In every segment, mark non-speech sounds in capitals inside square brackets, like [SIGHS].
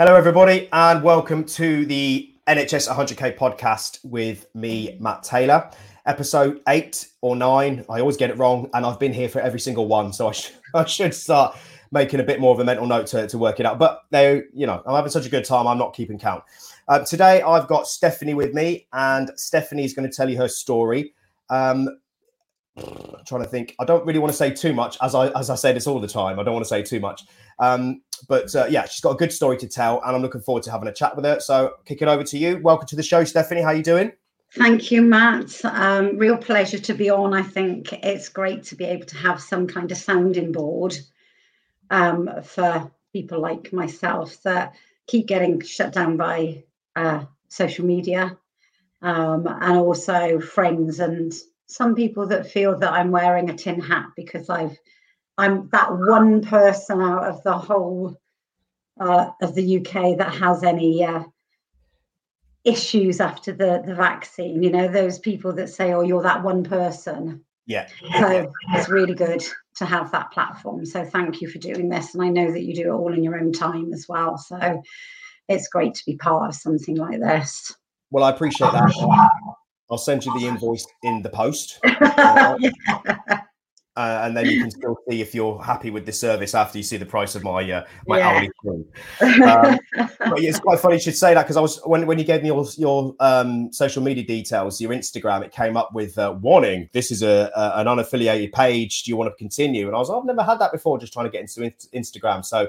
Hello, everybody, and welcome to the NHS 100k podcast with me, Matt Taylor. Episode eight or nine. I always get it wrong, and I've been here for every single one, so I, sh- [LAUGHS] I should start making a bit more of a mental note to, to work it out. But they, you know, I'm having such a good time. I'm not keeping count. Uh, today, I've got Stephanie with me, and Stephanie is going to tell you her story. Um, I'm trying to think. I don't really want to say too much, as I as I say this all the time. I don't want to say too much. Um, but uh, yeah, she's got a good story to tell, and I'm looking forward to having a chat with her. So, kick it over to you. Welcome to the show, Stephanie. How you doing? Thank you, Matt. Um, real pleasure to be on. I think it's great to be able to have some kind of sounding board um, for people like myself that keep getting shut down by uh, social media, um, and also friends and some people that feel that I'm wearing a tin hat because I've I'm that one person out of the whole uh, of the UK that has any uh, issues after the the vaccine. You know, those people that say, "Oh, you're that one person." Yeah. So it's really good to have that platform. So thank you for doing this, and I know that you do it all in your own time as well. So it's great to be part of something like this. Well, I appreciate that. I'll send you the invoice in the post. [LAUGHS] Uh, yeah uh, and then you can still see if you're happy with the service after you see the price of my uh, my yeah. hourly fee. Um, but it's quite funny you should say that because I was when when you gave me your your um, social media details, your Instagram, it came up with uh, warning. This is a, a, an unaffiliated page. Do you want to continue? And I was like, I've never had that before. Just trying to get into Instagram. So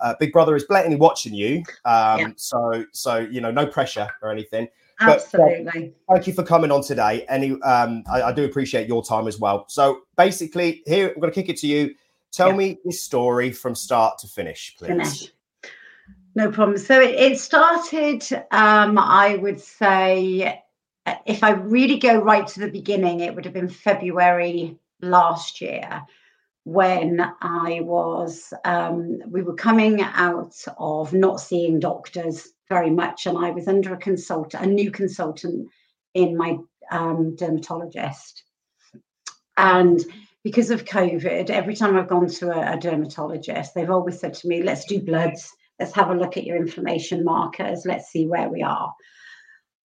uh, Big Brother is blatantly watching you. Um, yeah. So so you know, no pressure or anything. Absolutely. But, thank you for coming on today. Any, um, I, I, do appreciate your time as well. So basically, here I'm going to kick it to you. Tell yeah. me this story from start to finish, please. Finish. No problem. So it, it started, um, I would say, if I really go right to the beginning, it would have been February last year when I was, um, we were coming out of not seeing doctors very much, and I was under a consultant, a new consultant in my um, dermatologist. And because of COVID, every time I've gone to a, a, dermatologist, they've always said to me, let's do bloods, let's have a look at your inflammation markers, let's see where we are.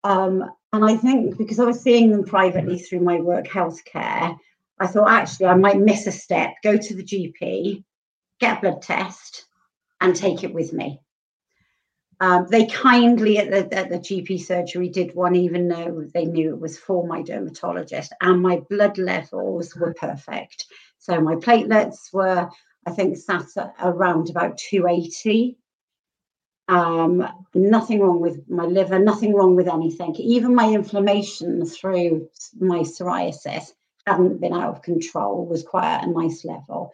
Um, and I think because I was seeing them privately through my work healthcare, I thought actually I might miss a step, go to the GP, get a blood test, and take it with me. Um, they kindly at the, at the GP surgery did one, even though they knew it was for my dermatologist, and my blood levels were perfect. So my platelets were, I think, sat around about 280. Um, nothing wrong with my liver, nothing wrong with anything. Even my inflammation through my psoriasis hadn't been out of control, was quite at a nice level.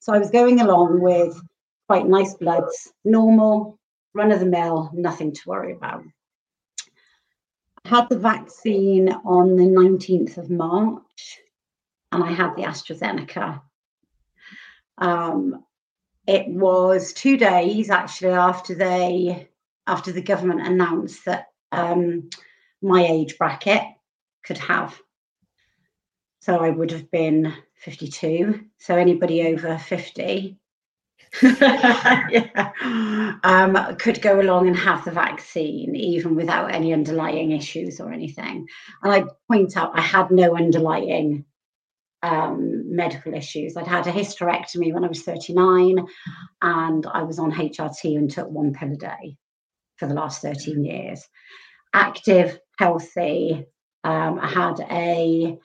So I was going along with quite nice bloods, normal, run of the mill, nothing to worry about. I had the vaccine on the 19th of March and I had the AstraZeneca. Um, it was two days actually after they after the government announced that um, my age bracket could have so I would have been 52. So anybody over 50 [LAUGHS] yeah. um, could go along and have the vaccine even without any underlying issues or anything. And I point out I had no underlying um, medical issues. I'd had a hysterectomy when I was 39 and I was on HRT and took one pill a day for the last 13 years. Active, healthy. Um, I had a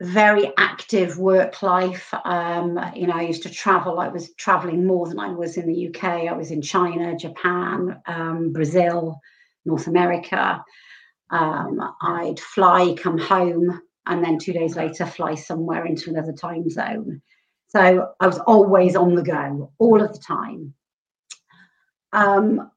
very active work life. Um, you know, I used to travel. I was traveling more than I was in the UK. I was in China, Japan, um, Brazil, North America. Um, I'd fly, come home, and then two days later fly somewhere into another time zone. So I was always on the go, all of the time. Um,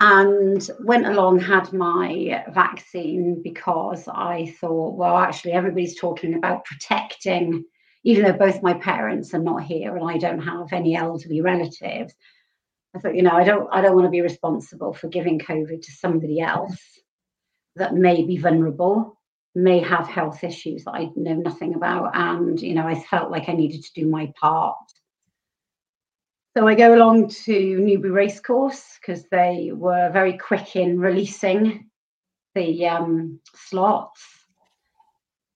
and went along had my vaccine because i thought well actually everybody's talking about protecting even though both my parents are not here and i don't have any elderly relatives. I thought you know i don't i don't want to be responsible for giving covid to somebody else that may be vulnerable may have health issues that i know nothing about. And you know i felt like i needed to do my part So I go along to Newbury Racecourse because they were very quick in releasing the um, slots.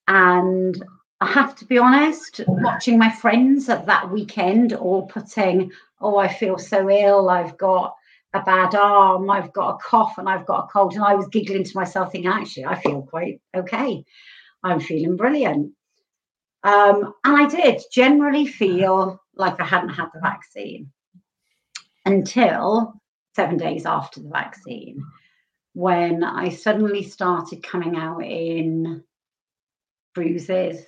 And I have to be honest, watching my friends at that weekend all putting, oh, I feel so ill, I've got a bad arm, I've got a cough, and I've got a cold. And I was giggling to myself, thinking, actually, I feel quite okay. I'm feeling brilliant. Um, and I did generally feel like I hadn't had the vaccine until seven days after the vaccine, when I suddenly started coming out in bruises.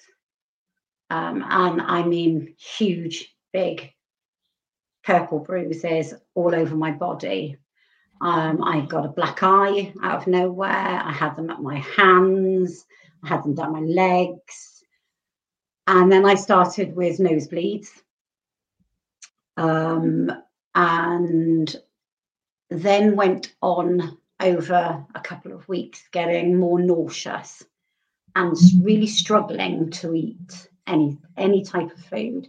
Um, and I mean, huge, big purple bruises all over my body. Um, I got a black eye out of nowhere. I had them at my hands. I had them down my legs. And then I started with nosebleeds. Um, and then went on over a couple of weeks getting more nauseous and really struggling to eat any any type of food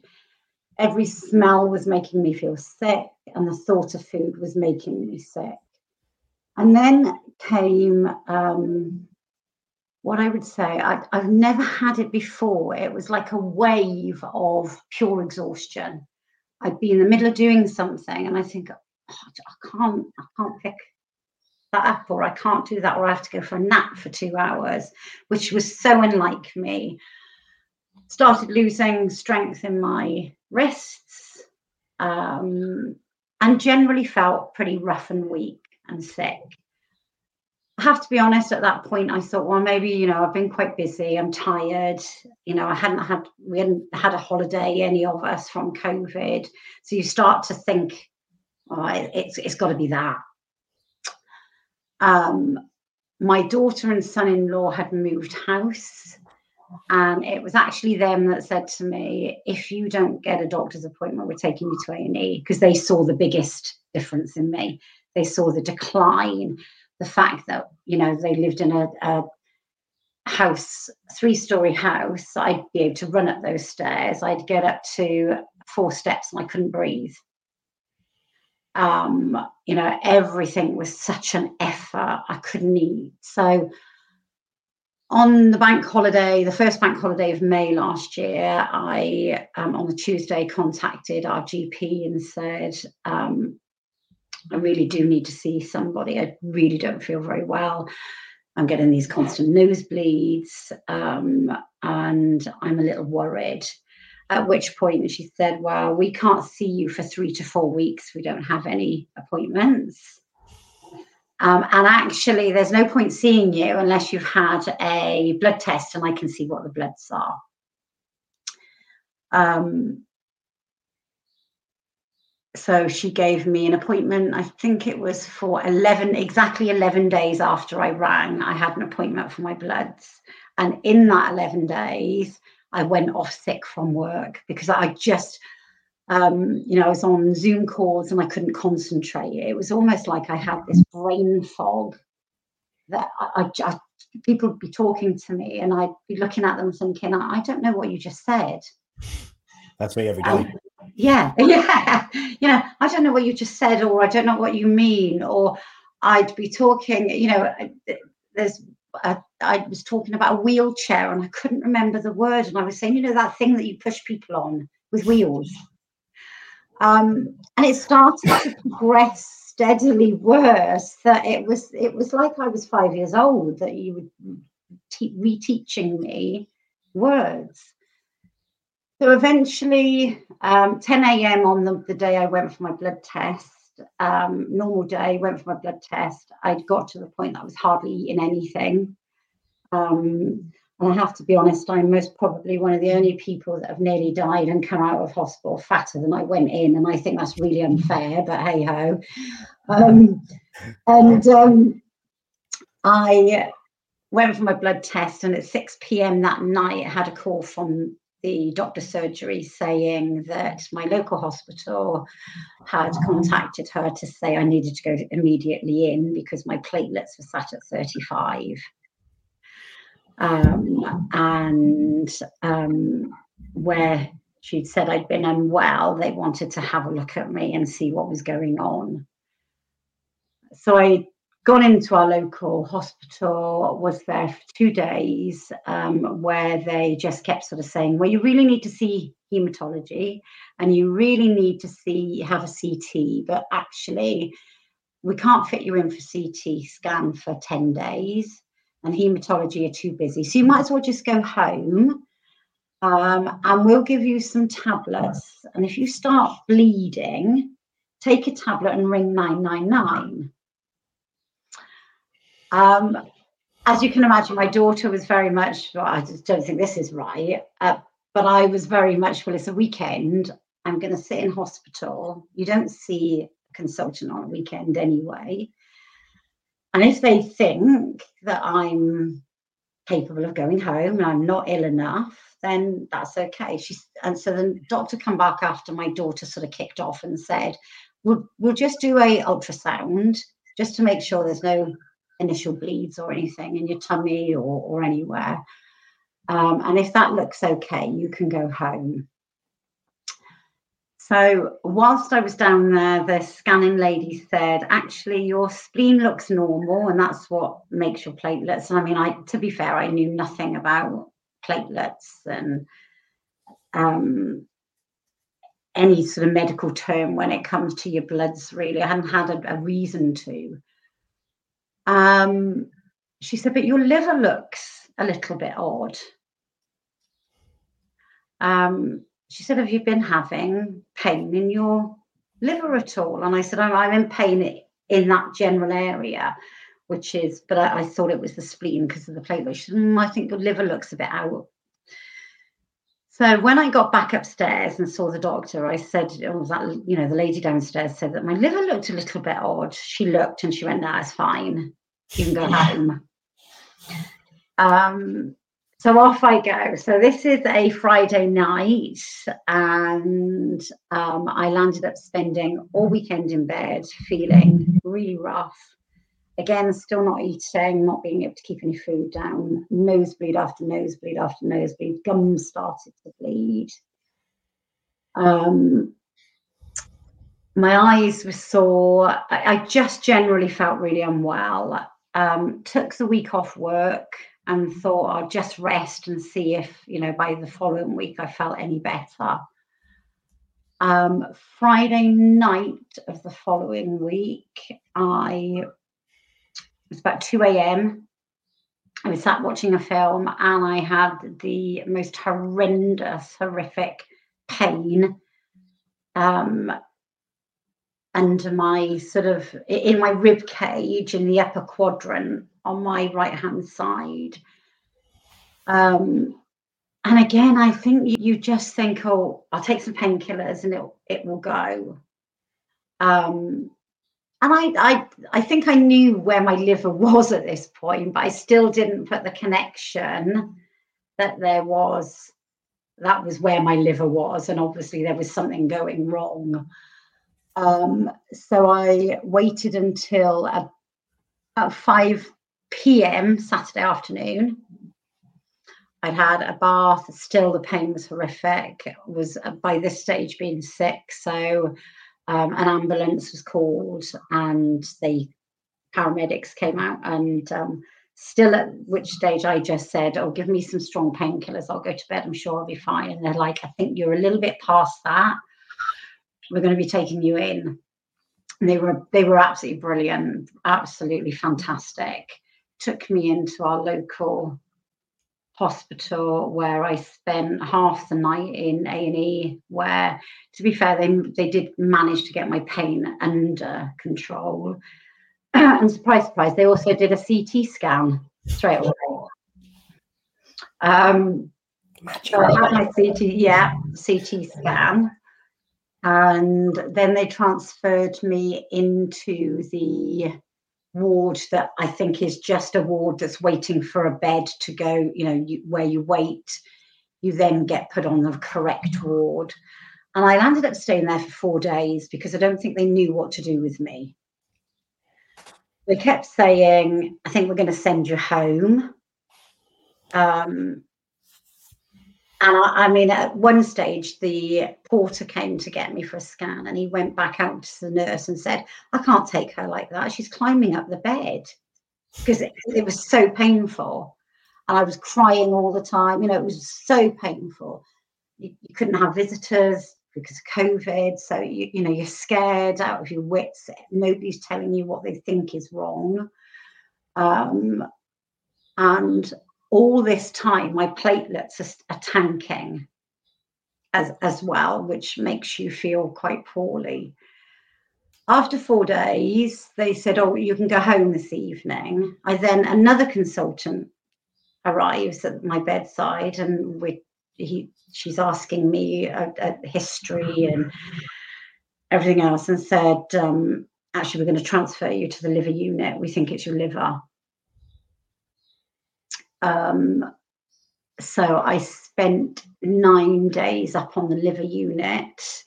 every smell was making me feel sick and the thought of food was making me sick and then came um, what i would say I, i've never had it before it was like a wave of pure exhaustion I'd be in the middle of doing something and I think, oh, I can't, I can't pick that up or I can't do that or I have to go for a nap for two hours, which was so unlike me. Started losing strength in my wrists um, and generally felt pretty rough and weak and sick. I have to be honest, at that point, I thought, well, maybe, you know, I've been quite busy. I'm tired. You know, I hadn't had, we hadn't had a holiday, any of us from COVID. So you start to think, oh, it's, it's got to be that. Um, my daughter and son in law had moved house. And it was actually them that said to me, if you don't get a doctor's appointment, we're taking you to A&E because they saw the biggest difference in me. They saw the decline the fact that you know they lived in a, a house, three story house, I'd be able to run up those stairs. I'd get up to four steps and I couldn't breathe. Um, you know, everything was such an effort. I couldn't eat. So on the bank holiday, the first bank holiday of May last year, I um, on the Tuesday contacted our GP and said, um, I really do need to see somebody. I really don't feel very well. I'm getting these constant nosebleeds, um, and I'm a little worried. At which point she said, Well, we can't see you for three to four weeks. We don't have any appointments. Um, and actually, there's no point seeing you unless you've had a blood test and I can see what the bloods are. Um, so she gave me an appointment. I think it was for 11 exactly 11 days after i rang i had an appointment for my bloods. And in that 11 days i went off sick from work because i just um, you know i was on zoom calls and i couldn't concentrate. It was almost like i had this brain fog that i, I people would be talking to me and i'd be looking at them thinking i, I don't know what you just said. That's me every day. um, yeah [LAUGHS] yeah you know i don't know what you just said or i don't know what you mean or i'd be talking you know uh, there's a, I was talking about a wheelchair and I couldn't remember the word, and I was saying, you know, that thing that you push people on with wheels. Um, and it started to progress steadily worse. That it was, it was like I was five years old. That you were mm, te- reteaching me words. So eventually, um, 10 a.m. on the, the day I went for my blood test, um, normal day, went for my blood test. I'd got to the point that I was hardly eating anything. Um, and I have to be honest, I'm most probably one of the only people that have nearly died and come out of hospital fatter than I went in. And I think that's really unfair, but hey ho. Um, and um, I went for my blood test, and at 6 p.m. that night, I had a call from the doctor surgery saying that my local hospital had contacted her to say I needed to go immediately in because my platelets were sat at 35. Um, and um, where she'd said I'd been unwell, they wanted to have a look at me and see what was going on. So I gone into our local hospital, was there for two days, um, where they just kept sort of saying, well, you really need to see hematology and you really need to see have a CT, but actually we can't fit you in for CT scan for 10 days and hematology are too busy. So you might as well just go home um, and we'll give you some tablets. And if you start bleeding, take a tablet and ring 999 um, as you can imagine, my daughter was very much, well, I just don't think this is right. Uh, but I was very much, well, it's a weekend. I'm going to sit in hospital. You don't see a consultant on a weekend anyway. And if they think that I'm capable of going home and I'm not ill enough, then that's okay. She's and so the doctor come back after my daughter sort of kicked off and said, "We'll we'll just do a ultrasound just to make sure there's no initial bleeds or anything in your tummy or, or anywhere. Um, and if that looks okay, you can go home. So, whilst I was down there, the scanning lady said, actually, your spleen looks normal, and that's what makes your platelets. And I mean, I to be fair, I knew nothing about platelets and um, any sort of medical term when it comes to your bloods, really. I hadn't had a, a reason to. Um, she said, but your liver looks a little bit odd. Um, she said, have you been having pain in your liver at all? And I said, I'm, I'm in pain in that general area, which is, but I, I thought it was the spleen because of the platelet. She said, mm, I think your liver looks a bit out. So when I got back upstairs and saw the doctor, I said, "Oh, that you know, the lady downstairs said that my liver looked a little bit odd." She looked and she went, "No, it's fine. You can go home." Um, so off I go. So this is a Friday night, and um, I landed up spending all weekend in bed, feeling really rough again, still not eating, not being able to keep any food down, nosebleed after nosebleed after nosebleed, gums started to bleed. Um, my eyes were sore. I, I, just generally felt really unwell. Um, took the week off work and thought I'll just rest and see if, you know, by the following week I felt any better. Um, Friday night of the following week, I was about 2 a.m. I was sat watching a film and I had the most horrendous, horrific pain um, under my sort of in my rib cage in the upper quadrant on my right hand side. Um, and again, I think you, you, just think, oh, I'll take some painkillers and it it will go. Um, and I, I I think I knew where my liver [LAUGHS] was at this point, but I still didn't put the connection that there was that was where my liver was, and obviously there was something going wrong. Um, so I waited until about 5 p.m. Saturday afternoon. I'd had a bath, still the pain was horrific, was by this stage being sick. So um, an ambulance was called and the paramedics came out and um, still at which stage I just said, oh, give me some strong painkillers. I'll go to bed. I'm sure I'll be fine. And they're like, I think you're a little bit past that. We're going to be taking you in. And they were they were absolutely brilliant, absolutely fantastic. Took me into our local hospital where I spent half the night in A and E. Where, to be fair, they they did manage to get my pain under control. [CLEARS THROAT] and surprise, surprise, they also did a CT scan straight away. Um, so I had my CT, yeah, CT scan. And then they transferred me into the ward that I think is just a ward that's waiting for a bed to go, you know, you, where you wait, you then get put on the correct ward. And I landed up staying there for four days because I don't think they knew what to do with me. They kept saying, I think we're going to send you home. Um, and I, I, mean, at one stage, the porter came to get me for a scan, and he went back out to the nurse and said, "I can't take her like that. She's climbing up the bed because it, it was so painful." And I was crying all the time. You know, it was so painful. You, you couldn't have visitors because of COVID. So you, you know, you're scared out of your wits. Nobody's telling you what they think is wrong. Um, and all this time, my platelets are, are tanking as, as well, which makes you feel quite poorly. After four days, they said, Oh, you can go home this evening. I then, another consultant arrives at my bedside and we he she's asking me a, a history and everything else and said um, actually we're going to transfer you to the liver unit we think it's your liver um, so i spent nine days up on the liver unit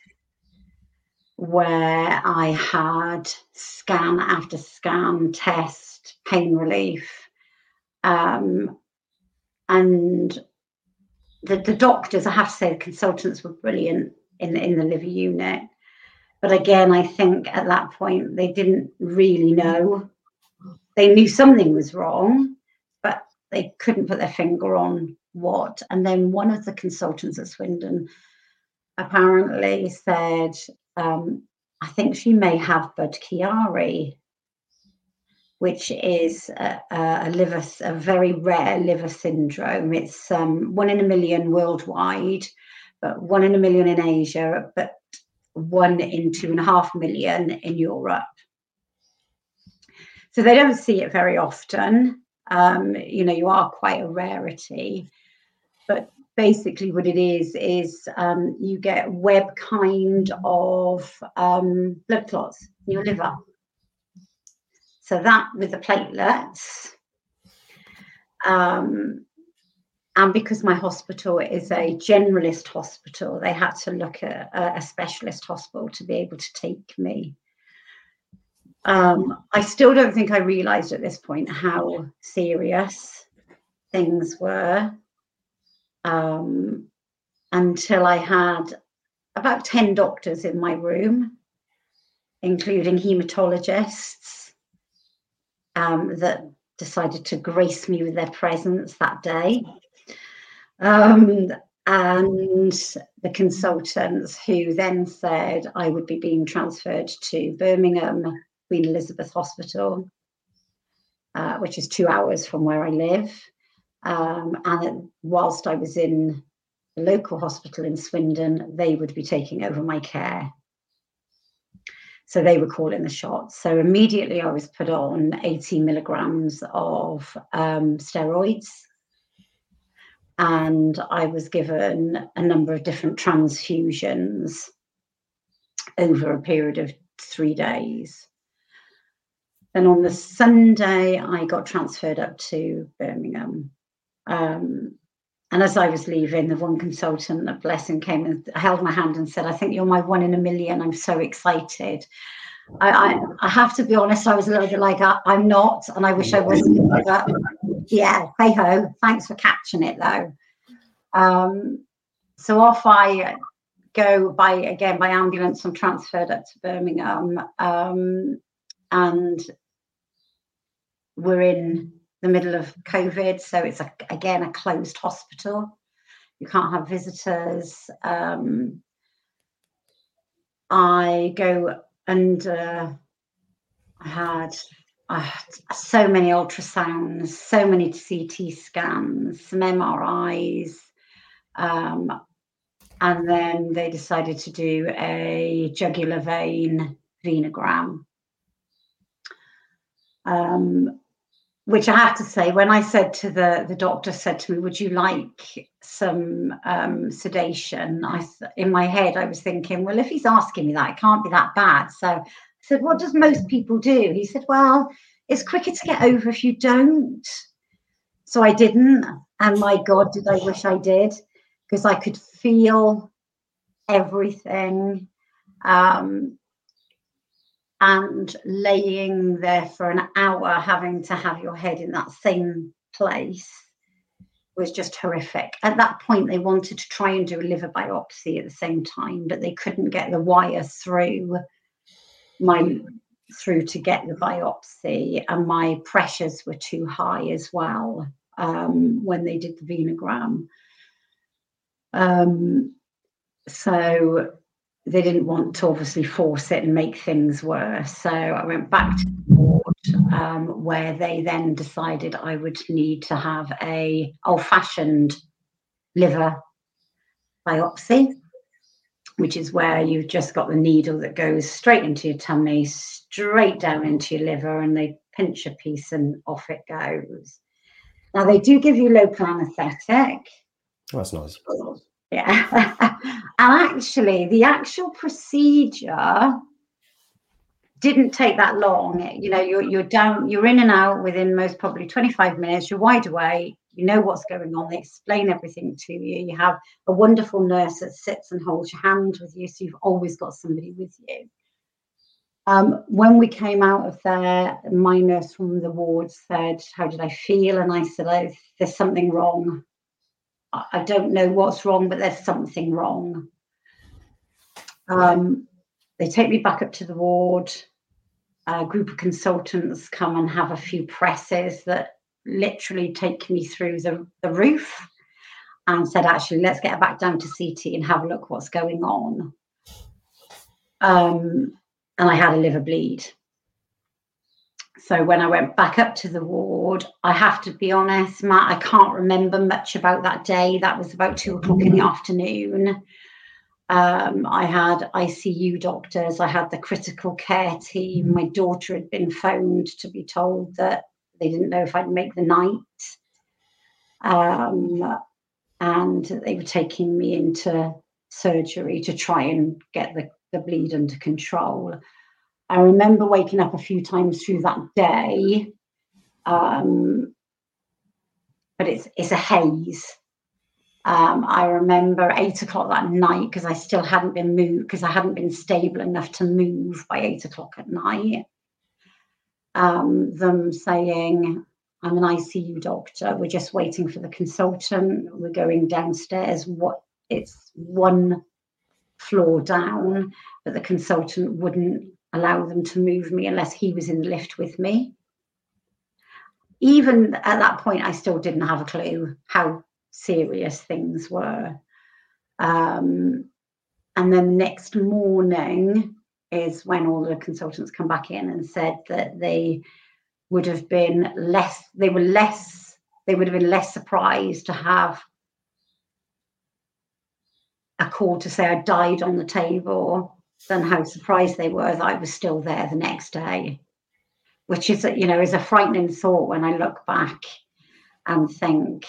where i had scan after scan test pain relief um, and the, the doctors, I have to say, the consultants were brilliant in the, in the liver unit. But again, I think at that point they didn't really know. They knew something was wrong, they couldn't put their finger on what. And then one of the consultants at Swindon apparently said, um, I think she may have Budd-Chiari which is a, a, liver, a very rare liver syndrome. It's um, one in a million worldwide, but one in a million in Asia, but one in two and a half million in Europe. So they don't see it very often. Um, you know, you are quite a rarity, but basically what it is is um, you get web kind of um, blood clots in your liver so that with the platelets. Um, and because my hospital is a generalist hospital, they had to look at a, a specialist hospital to be able to take me. Um, I still don't think I realized at this point how serious things were um, until I had about 10 doctors in my room, including hematologists um, that decided to grace me with their presence that day. Um, and the consultants who then said I would be being transferred to Birmingham Queen Elizabeth Hospital, uh, which is two hours from where I live. Um, and whilst I was in the local hospital in Swindon, they would be taking over my care. So they were calling the shots. So immediately I was put on 80 milligrams of um, steroids. And I was given a number of different transfusions over a period of three days. Then on the Sunday, I got transferred up to Birmingham. Um, and as I was leaving, the one consultant, a blessing, came and held my hand and said, I think you're my one in a million. I'm so excited. I, I, I have to be honest, I was a little bit like, I, am not, and I wish I wasn't. But yeah, hey ho. Thanks for catching it though. Um, so off I go by again by ambulance. I'm transferred up to Birmingham, um, and we're in the middle of COVID. So it's a, again a closed hospital. You can't have visitors. Um, I go and uh, I had had so many ultrasounds, so many CT scans, some MRIs, um, and then they decided to do a jugular vein venogram. Um, which I have to say, when I said to the the doctor said to me, "Would you like some um, sedation?" I in my head I was thinking, well, if he's asking me that, it can't be that bad. So I said, "What does most people do?" He said, "Well, it's quicker to get over if you don't." So I didn't, and my God, did I wish I did, because I could feel everything. Um, and laying there for an hour having to have your head in that same place was just horrific. At that point, they wanted to try and do a liver biopsy at the same time, but they couldn't get the wire through my through to get the biopsy, and my pressures were too high as well um, when they did the venogram. Um, so they didn't want to obviously force it and make things worse. So I went back to the ward um, where they then decided I would need to have a old-fashioned liver biopsy, which is where you've just got the needle that goes straight into your tummy, straight down into your liver, and they pinch a piece and off it goes. Now they do give you local anaesthetic. That's nice. Yeah. [LAUGHS] and actually, the actual procedure didn't take that long. You know, you're you're down, you're in and out within most probably 25 minutes. You're wide awake. You know what's going on. They explain everything to you. You have a wonderful nurse that sits and holds your hand with you, so you've always got somebody with you. Um, when we came out of there, my nurse from the ward said, "How did I feel?" And I said, oh, "There's something wrong. I don't know what's wrong, but there's something wrong. Um, they take me back up to the ward. A group of consultants come and have a few presses that literally take me through the, the roof and said, actually, let's get back down to CT and have a look what's going on. Um, and I had a liver bleed. So when I went back up to the ward, I have to be honest, Matt, I can't remember much about that day. That was about two o'clock in the afternoon. Um, I had ICU doctors, I had the critical care team. My daughter had been phoned to be told that they didn't know if I'd make the night. Um, and they were taking me into surgery to try and get the, the bleed under control. I remember waking up a few times through that day, um, but it's it's a haze. Um, I remember eight o'clock that night because I still hadn't been moved because I hadn't been stable enough to move by eight o'clock at night. Um, them saying, I'm an ICU doctor. We're just waiting for the consultant. We're going downstairs. What it's one floor down, but the consultant wouldn't allow them to move me unless he was in the lift with me. Even at that point, I still didn't have a clue how serious things were. Um, and then next morning is when all the consultants come back in and said that they would have been less, they were less, they would have been less surprised to have a call to say I died on the table than how surprised they were that I was still there the next day, which is, you know, is a frightening thought when I look back and think,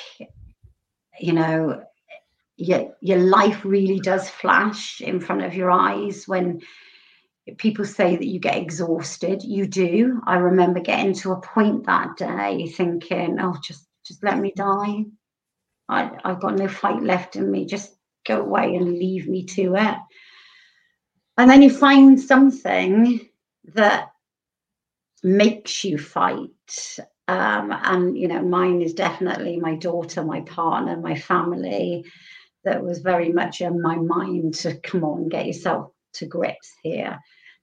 you know, your, your life really does flash in front of your eyes when people say that you get exhausted. You do. I remember getting to a point that day thinking, oh, just just let me die. I, I've got no fight left in me. Just go away and leave me to it and then you find something that makes you fight um, and you know mine is definitely my daughter my partner my family that was very much in my mind to come on get yourself to grips here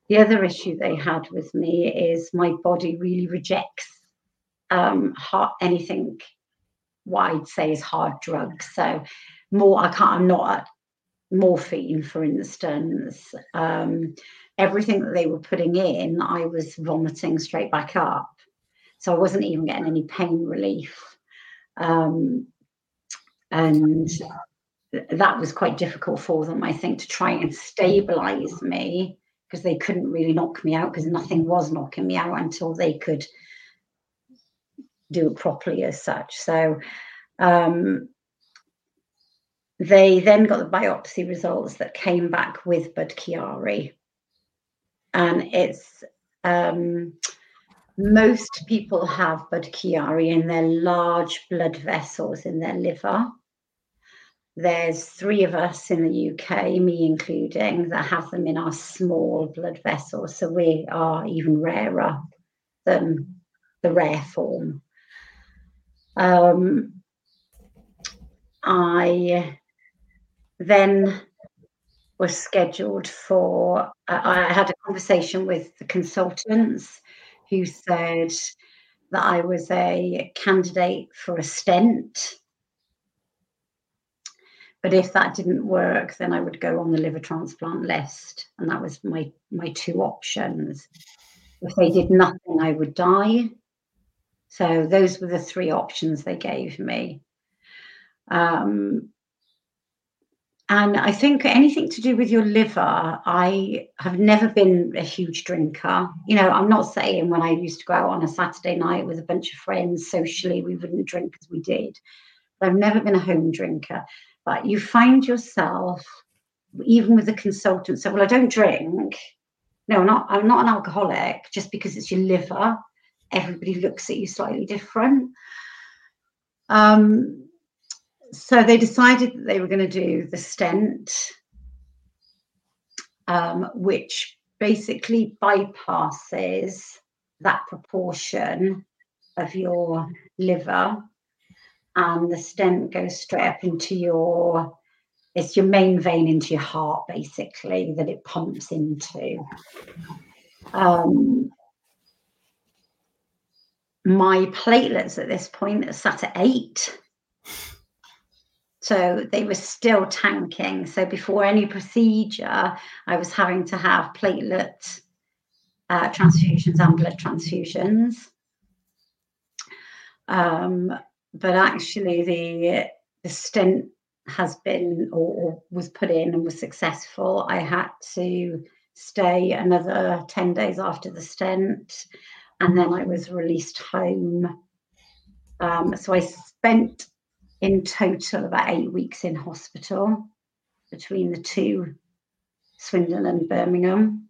the other issue they had with me is my body really rejects um, hard, anything what I'd say is hard drugs. So more, I can't. I'm not morphine, for instance, um, everything that they were putting in, I was vomiting straight back up. So I wasn't even getting any pain relief. Um, and that was quite difficult for them, I think, to try and stabilize me because they couldn't really knock me out because nothing was knocking me out until they could do it properly as such. So um, they then got the biopsy results that came back with Budd-Chiari. And it's um, most people have Budd-Chiari in their large blood vessels in their liver. There's three of us in the UK, me including, that have them in our small blood vessels. So we are even rarer than the rare form. Um, I then was scheduled for, uh, I had a conversation with the consultants who said that I was a candidate for a stent. But if that didn't work, then I would go on the liver transplant list. And that was my, my two options. If they did nothing, I would die. So those were the three options they gave me. Um, and I think anything to do with your liver, I have never been a huge drinker. You know, I'm not saying when I used to go out on a Saturday night with a bunch of friends socially, we wouldn't drink as we did. But I've never been a home drinker. But you find yourself, even with the consultant, say, Well, I don't drink. No, I'm not, I'm not an alcoholic just because it's your liver. Everybody looks at you slightly different. Um, so they decided that they were going to do the stent, um, which basically bypasses that proportion of your liver, and the stent goes straight up into your it's your main vein into your heart basically that it pumps into. Um, my platelets at this point are sat at eight so they were still tanking. So before any procedure, I was having to have platelet uh, transfusions and blood transfusions. Um, but actually, the the stent has been or, was put in and was successful. I had to stay another 10 days after the stent, and then I was released home. Um, so I spent in total about eight weeks in hospital between the two, Swindon and Birmingham.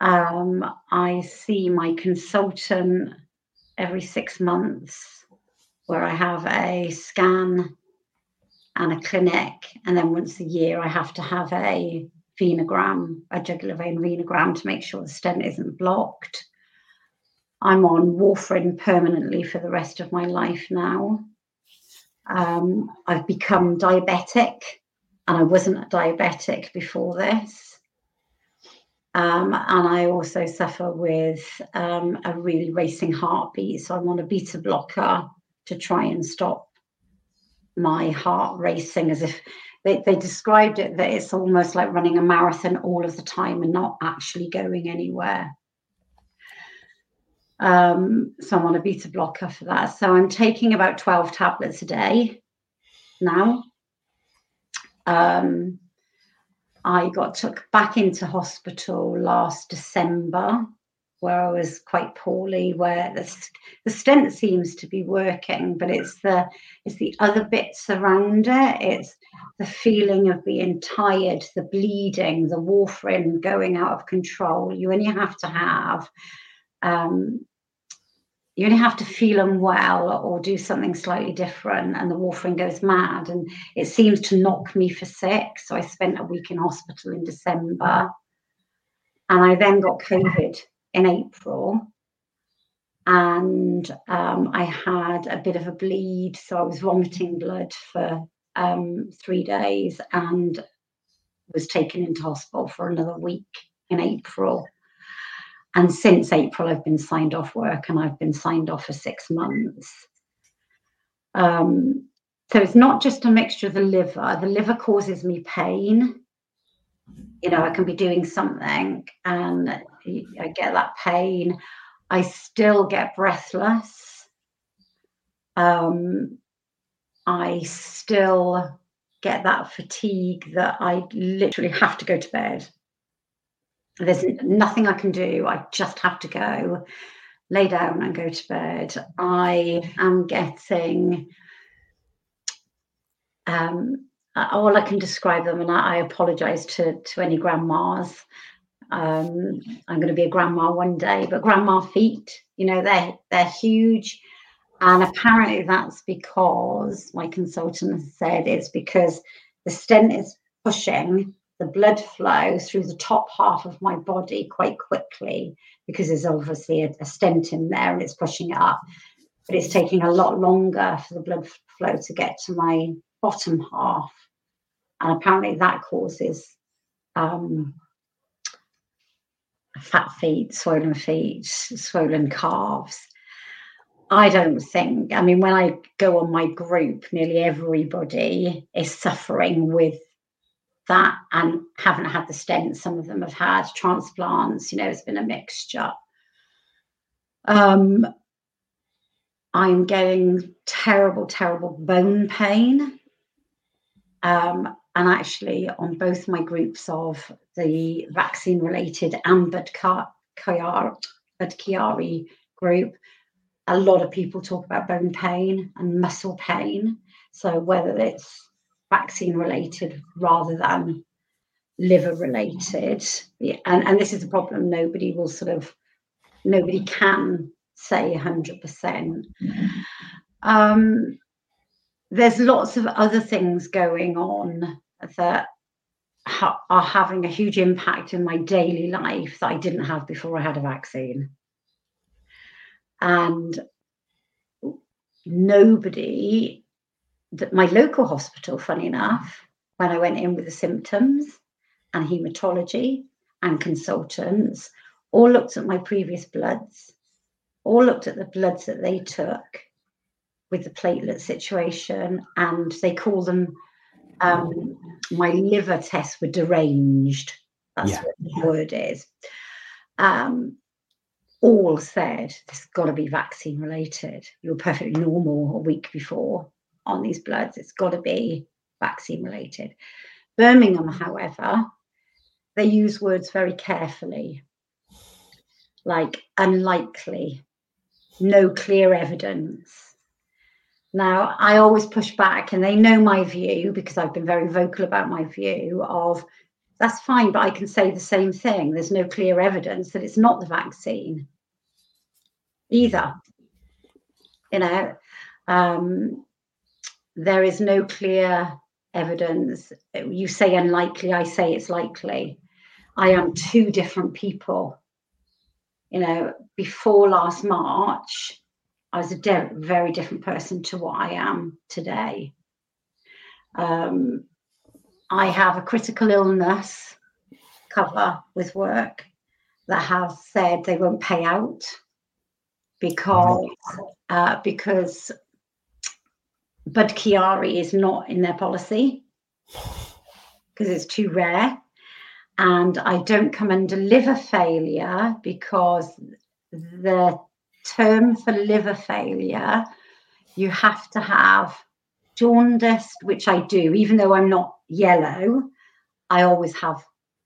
Um, I see my consultant every six months, where I have a scan and a clinic, and then once a year I have to have a venogram, a jugular vein venogram, to make sure the stent isn't blocked. I'm on warfarin permanently for the rest of my life now. Um, I've become diabetic, and I wasn't diabetic before this. Um, and I also suffer with um, a really racing heartbeat. So I'm on a beta blocker to try and stop my heart racing as if they, they described it that it's almost like running a marathon all of the time and not actually going anywhere. Um, so I'm on a beta blocker for that. So I'm taking about 12 tablets a day now. Um, I got took back into hospital last December where I was quite poorly, where the, the stent seems to be working, but it's the it's the other bits around it. It's the feeling of being tired, the bleeding, the warfarin going out of control. You only have to have um, you only have to feel unwell or do something slightly different and the warfarin goes mad. And it seems to knock me for sick so i spent a week in hospital in december. And i then got covid in april. And um, i had a bit of a bleed so i was vomiting blood for um, three days and was taken into hospital for another week in april and since April, I've been signed off work and I've been signed off for six months. Um, so it's not just a mixture of the liver. The liver causes me pain. You know, I can be doing something and I get that pain. I still get breathless. Um, I still get that fatigue that I literally have to go to bed. There's nothing I can do. I just have to go, lay down and go to bed. I am getting um, all I can describe them, and I, I apologize to, to any grandmas. Um, I'm going to be a grandma one day, but grandma feet, you know, they're they're huge, and apparently that's because my consultant said it's because the stent is pushing the blood flow through the top half of my body quite quickly because there's obviously a, a stent in there and it's pushing it up. But it's taking a lot longer for the blood flow to get to my bottom half. And apparently that causes um, fat feet, swollen feet, swollen calves. I don't think, I mean, when I go on my group, nearly everybody is suffering with that and haven't had the stents. Some of them have had transplants, you know, it's been a mixture. Um, I'm getting terrible, terrible bone pain. Um, and actually, on both my groups of the vaccine related and Chiari group, a lot of people talk about bone pain and muscle pain. So, whether it's vaccine related rather than liver related, and, and this is a problem nobody will sort of, nobody can say 100%. Um, there's lots of other things going on that ha- are having a huge impact in my daily life that I didn't have before I had a vaccine. And nobody, that my local hospital, funny enough, when I went in with the symptoms and hematology and consultants, all looked at my previous bloods all looked at the bloods that they took with the platelet situation, and they call them um, my liver tests were deranged. That's yeah. what the word is. Um, all said this has got to be vaccine related. You were perfectly normal a week before on these bloods. It's got to be vaccine related. Birmingham, however, they use words very carefully, like unlikely, no clear evidence. Now, I always push back, and they know my view because I've been very vocal about my view of that's fine, but I can say the same thing. There's no clear evidence that it's not the vaccine either. You know, um, there is no clear evidence. You say unlikely, I say it's likely. I am two different people you know, before last March, I was a de- very different person to what I am today. Um, I have a critical illness cover with work that have said they won't pay out because uh, because Budd-Chiari is not in their policy because it's too rare and I don't come under liver failure because the term for liver failure, you have to have jaundice, which I do, even though I'm not yellow, I always have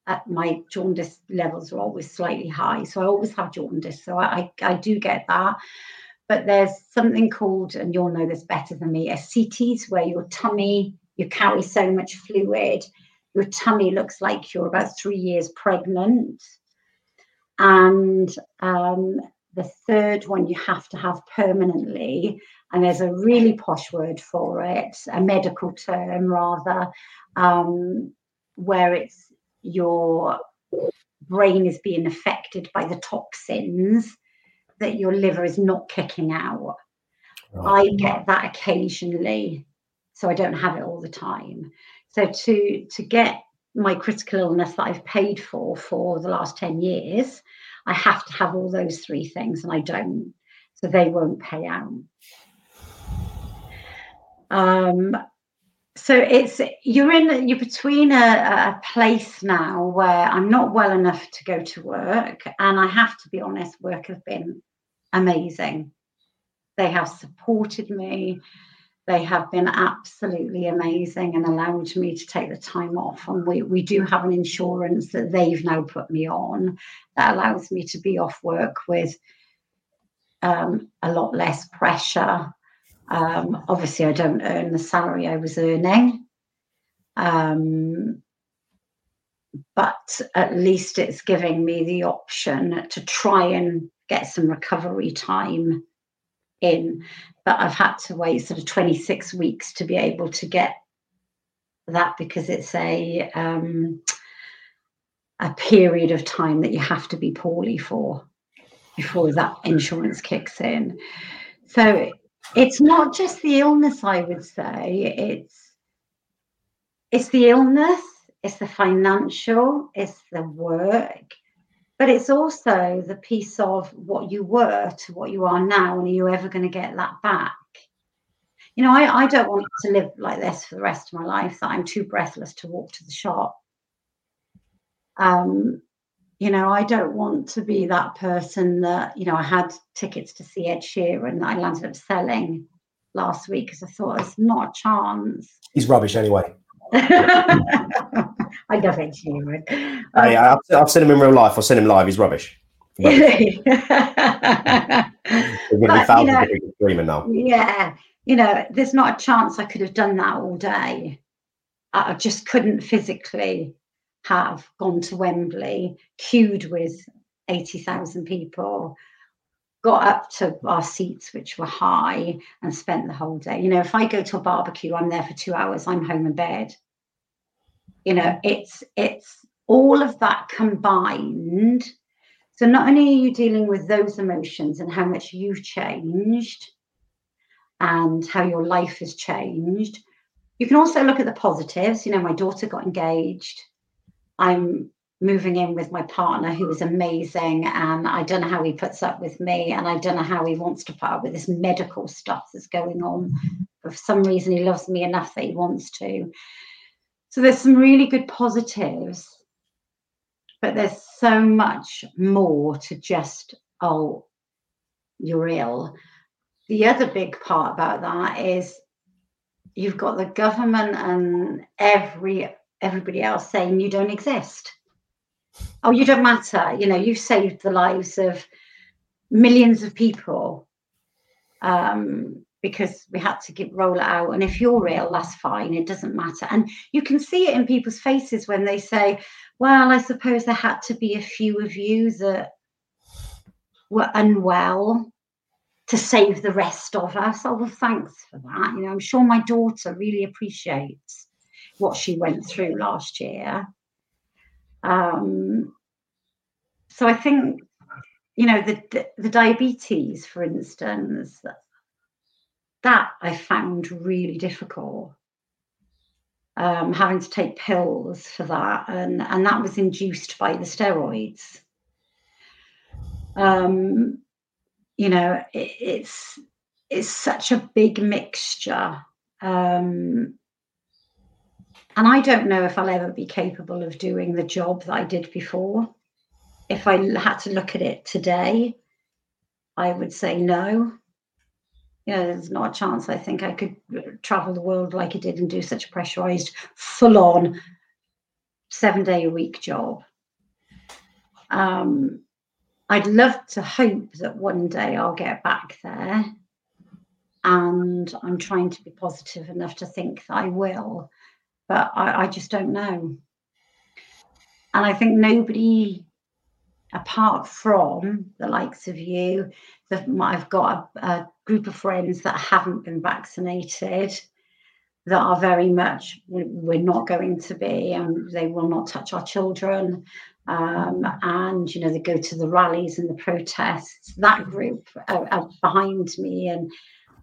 uh, my jaundice levels are always slightly high. So I always have jaundice. So I, I, I do get that. But there's something called, and you'll know this better than me, ascites, where your tummy, you carry so much fluid your tummy looks like you're about three years pregnant. And um, the third one you have to have permanently, and there's a really posh word for it, a medical term rather, um, where it's your brain is being affected by the toxins that your liver is not kicking out. I get that occasionally, so I don't have it all the time. So to to get my critical illness that I've paid for for the last 10 years, I have to have all those three things and I don't. So they won't pay out. Um, so it's you're in you're between a, a place now where I'm not well enough to go to work, and I have to be honest, work has been amazing. They have supported me. They have been absolutely amazing and allowed me to take the time off. And we, we do have an insurance that they've now put me on that allows me to be off work with um, a lot less pressure. Um, obviously, I don't earn the salary I was earning. Um, but at least it's giving me the option to try and get some recovery time in but I've had to wait sort of 26 weeks to be able to get that because it's a um, a period of time that you have to be poorly for before that insurance kicks in. So it's not just the illness, I would say. It's it's the illness, it's the financial, it's the work, but it's also the piece of what you were to what you are now, and are you ever going to get that back? You know, I, I don't want to live like this for the rest of my life, that I'm too breathless to walk to the shop. Um, you know, I don't want to be that person that, you know, I had tickets to see Ed Sheeran that I landed up selling last week because I thought it's not a chance. He's rubbish anyway. [LAUGHS] I love Ed Sheeran. Hey, I've, I've seen him in real life. I've seen him live. He's rubbish. Rubbish. [LAUGHS] There's going to be But, you know- screaming now. yeah, you know, there's not a chance I could have done that all day. I just couldn't physically have gone to Wembley, queued with 80,000 people, got up to our seats, which were high, and spent the whole day. You know, if I go to a barbecue, I'm there for two hours, I'm home in bed. You know, it's it's all of that combined. So not only are you dealing with those emotions and how much you've changed and how your life has changed, you can also look at the positives. You know, my daughter got engaged. I'm moving in with my partner who is mm-hmm. amazing and I don't know how he puts up with me and I don't know how he wants to put up with this medical stuff that's going on. But for some reason he loves me enough that he wants to. So there's some really good positives, but there's so much more to just, oh, you're ill. The other big part about that is you've got the government and every everybody else saying you don't exist. Oh, you don't matter. You know, you've saved the lives of millions of people um, because we had to get roll it out. And if you're real, that's fine. It doesn't matter. And you can see it in people's faces when they say, "Well, I suppose there had to be a few of you that were unwell." To save the rest of us. Oh, well, thanks for that. You know, I'm sure my daughter really appreciates what she went through last year. Um, so I think, you know, the, the diabetes, for instance, that I found really difficult. Um, having to take pills for that, and and that was induced by the steroids. Um, you know, it, it's it's such a big mixture. Um, and I don't know if I'll ever be capable of doing the job that I did before. If I had to look at it today, I would say no. You know, there's not a chance I think I could travel the world like I did and do such a pressurized, full on, seven day a week job. Um, I'd love to hope that one day I'll get back there. And I'm trying to be positive enough to think that I will but I, I just don't know. And I think nobody, apart from the likes of you, I've got a, a group of friends that haven't been vaccinated, that are very much we- we're not going to be, and they will not touch our children. Um, and you know they go to the rallies and the protests. That group are, are behind me, and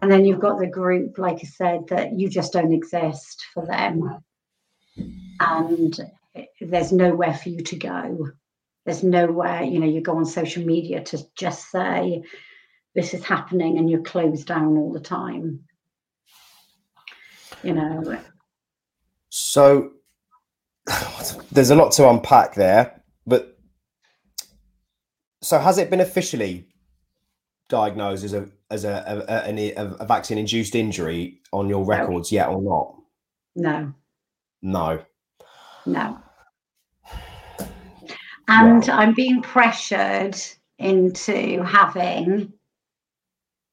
and then you've got the group, like I said, that you just don't exist for them and there's nowhere for you to go. There's nowhere, you know, you go on social media to just say this is happening and you're closed down all the time. You know, So [SIGHS] there's a lot to unpack there, but so has it been officially diagnosed as a as a a, a, a vaccine induced injury on your records yet or not? no, No. no. And I'm being pressured into having,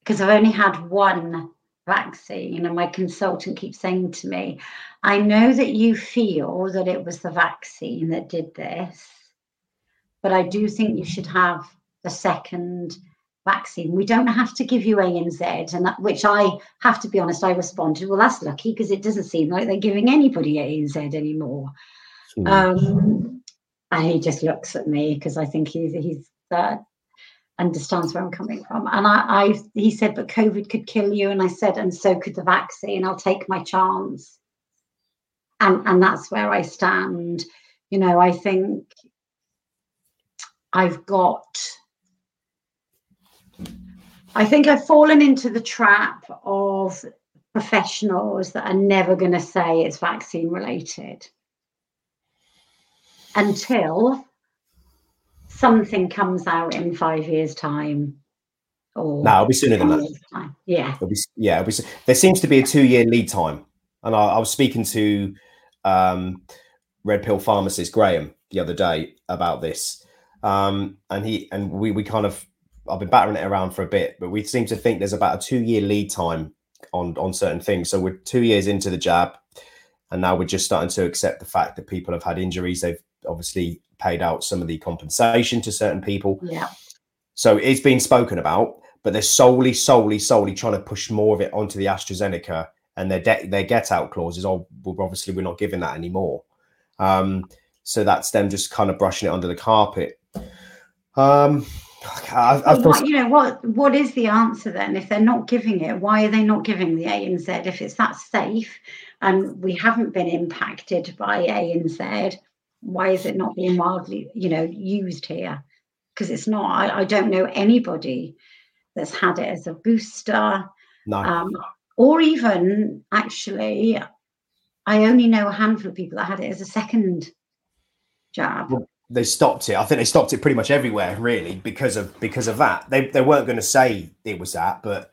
because I've only had one vaccine, and my consultant keeps saying to me, I know that you feel that it was the vaccine that did this, but I do think you should have the second vaccine. We don't have to give you ANZ, and that, which I have to be honest, I responded, well, that's lucky because it doesn't seem like they're giving anybody ANZ anymore. Hmm. Um, and he just looks at me because I think he's he's uh, understands where I'm coming from. And I, I he said, but COVID could kill you, and I said, and so could the vaccine. I'll take my chance. and and that's where I stand. You know, I think I've got. I think I've fallen into the trap of professionals that are never going to say it's vaccine related until something comes out in five years' time. Or no, it'll be sooner than that. Yeah. It'll be, yeah. It'll be, there seems to be a two year lead time. And I, I was speaking to um, Red Pill pharmacist Graham the other day about this. Um, and he and we we kind of I've been battering it around for a bit, but we seem to think there's about a two year lead time on on certain things. So we're two years into the jab, and now we're just starting to accept the fact that people have had injuries. They've obviously paid out some of the compensation to certain people. Yeah. So it's been spoken about, but they're solely, solely, solely trying to push more of it onto the AstraZeneca and their de- their get out clauses. Oh, well, obviously we're not giving that anymore. Um, so that's them just kind of brushing it under the carpet. Um, I, I what, you know what what is the answer then? If they're not giving it why are they not giving the a and z? If it's that safe and we haven't been impacted by a and z why is it not being widely you know used here? Because it's not I, I, don't know anybody that's had it as a booster. No. um, or even actually i only know a handful of people that had it as a second jab. Well, they stopped it. I think they stopped it pretty much everywhere really because of because of that. They, they weren't going to say it was that but